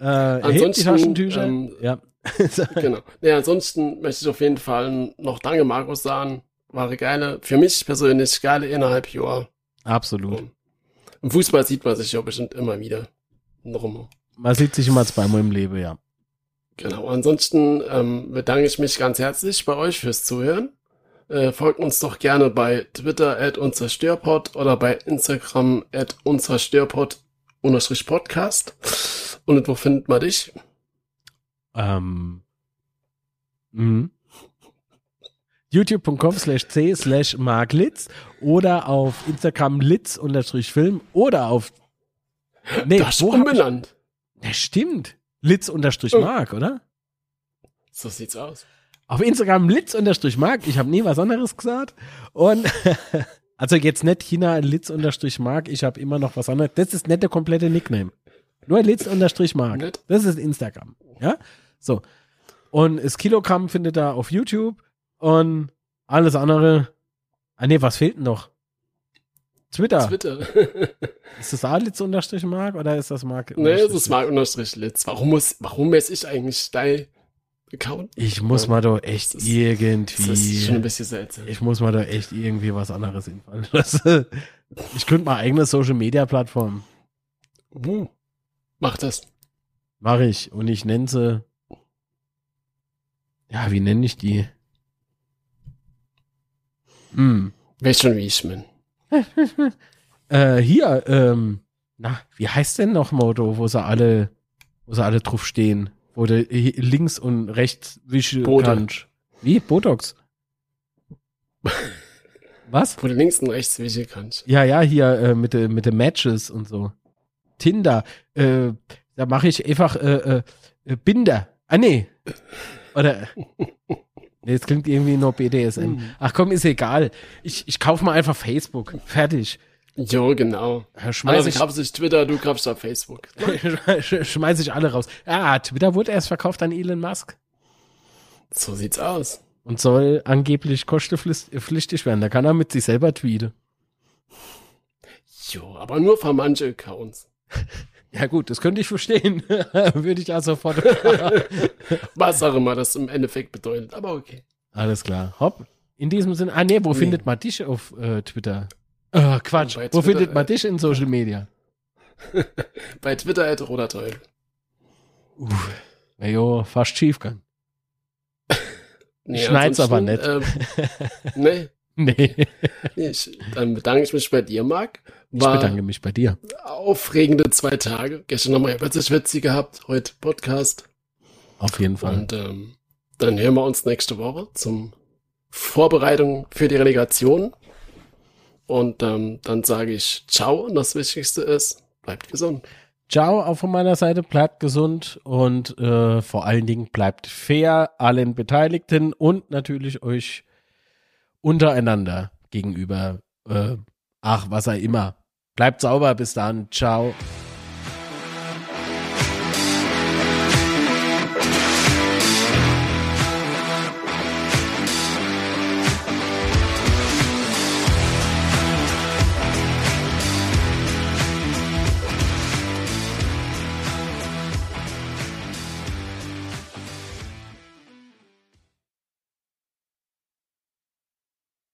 Speaker 2: Äh, hebt die
Speaker 1: Ansonsten,
Speaker 2: Taschentücher.
Speaker 1: ähm,
Speaker 2: ja.
Speaker 1: Genau. Ja, ansonsten möchte ich auf jeden Fall noch Danke, Markus, sagen. War eine geile, für mich persönlich geile innerhalb Jahr.
Speaker 2: Absolut.
Speaker 1: Im Fußball sieht man sich ja bestimmt immer wieder. Drum.
Speaker 2: Man sieht sich immer zweimal im Leben, ja.
Speaker 1: Genau. Ansonsten ähm, bedanke ich mich ganz herzlich bei euch fürs Zuhören. Äh, folgt uns doch gerne bei Twitter at unzerstörpod oder bei Instagram at unzerstörpod unterstrich Podcast. Und wo findet man dich?
Speaker 2: Ähm, mhm. youtube.com slash c slash marklitz oder auf Instagram litz unterstrich film oder auf nee,
Speaker 1: das ist
Speaker 2: wo hab ich,
Speaker 1: umbenannt.
Speaker 2: ja, stimmt. Litz unterstrich
Speaker 1: Oh.
Speaker 2: mark, oder?
Speaker 1: So sieht's aus.
Speaker 2: Auf Instagram litz unterstrich mark. Ich habe nie was anderes gesagt. Und also jetzt nicht China litz unterstrich mark. Ich habe immer noch was anderes. Das ist nicht der komplette Nickname. Nur litz unterstrich mark.
Speaker 1: Nicht?
Speaker 2: Das ist Instagram. Ja? So. Und das Kilogramm findet ihr auf YouTube und alles andere. Ah nee, was fehlt denn noch? Twitter.
Speaker 1: Twitter.
Speaker 2: Ist das auch litz unterstrich mark oder ist das mark?
Speaker 1: nee, es ist Mark unterstrich Litz. Warum muss, warum messe ich eigentlich dein Account?
Speaker 2: Ich muss mal doch echt
Speaker 1: Das
Speaker 2: irgendwie.
Speaker 1: Das ist schon ein bisschen seltsam.
Speaker 2: Ich muss mal da echt irgendwie was anderes einfallen lassen. Ich könnte mal eigene Social Media Plattform.
Speaker 1: Uh, mach das.
Speaker 2: Mache ich. Und ich nenne sie. Ja, wie nenne ich die? Hm.
Speaker 1: Weiß schon, wie ich bin.
Speaker 2: Äh, hier, ähm, na, wie heißt denn noch Moto, wo sie alle, wo sie alle drauf stehen? Wo du hi- links und rechts wischen kannst. Wie? Botox? Was?
Speaker 1: Wo du links und rechts wischen kannst.
Speaker 2: Ja, ja, hier äh, mit den mit den Matches und so. Tinder, äh, da mache ich einfach äh, äh, Binder. Ah nee. Oder das klingt irgendwie nur BDSM. Ach komm, ist egal. Ich, ich kaufe mal einfach Facebook. Fertig.
Speaker 1: Jo, genau.
Speaker 2: Schmeiß
Speaker 1: Also
Speaker 2: ich,
Speaker 1: grabst ich Twitter, du grabst auf Facebook.
Speaker 2: schmeiß ich alle raus. Ah, Twitter wurde erst verkauft an Elon Musk
Speaker 1: So sieht's aus.
Speaker 2: und soll angeblich kostenpflichtig werden. Da kann er mit sich selber tweeten.
Speaker 1: Jo, aber nur für manche Accounts.
Speaker 2: Ja gut, das könnte ich verstehen. Würde ich ja sofort.
Speaker 1: Was auch immer das im Endeffekt bedeutet, aber okay.
Speaker 2: Alles klar. Hopp. In diesem Sinne. Ah nee, wo
Speaker 1: Nee.
Speaker 2: findet man dich auf äh, Twitter? Äh, Quatsch.
Speaker 1: Bei
Speaker 2: wo
Speaker 1: Twitter,
Speaker 2: findet man
Speaker 1: äh,
Speaker 2: dich in Social Media?
Speaker 1: Bei Twitter at Roter Teufel.
Speaker 2: Na jo, fast schiefgegangen.
Speaker 1: Nee,
Speaker 2: Schneid's aber
Speaker 1: ansonsten, Ähm, nee,
Speaker 2: Nee.
Speaker 1: nee, ich, dann bedanke ich mich bei dir, Marc.
Speaker 2: Ich
Speaker 1: War
Speaker 2: bedanke mich bei dir.
Speaker 1: aufregende zwei Tage. Gestern witzig Witzi gehabt, heute Podcast.
Speaker 2: Auf jeden Fall.
Speaker 1: Und ähm, dann hören wir uns nächste Woche zum Vorbereitung für die Relegation. Und ähm, dann sage ich Ciao und das Wichtigste ist, bleibt gesund.
Speaker 2: Ciao, auch von meiner Seite. Bleibt gesund und äh, vor allen Dingen bleibt fair allen Beteiligten und natürlich euch untereinander gegenüber. Äh, ach, was auch immer. Bleibt sauber. Bis dann. Ciao.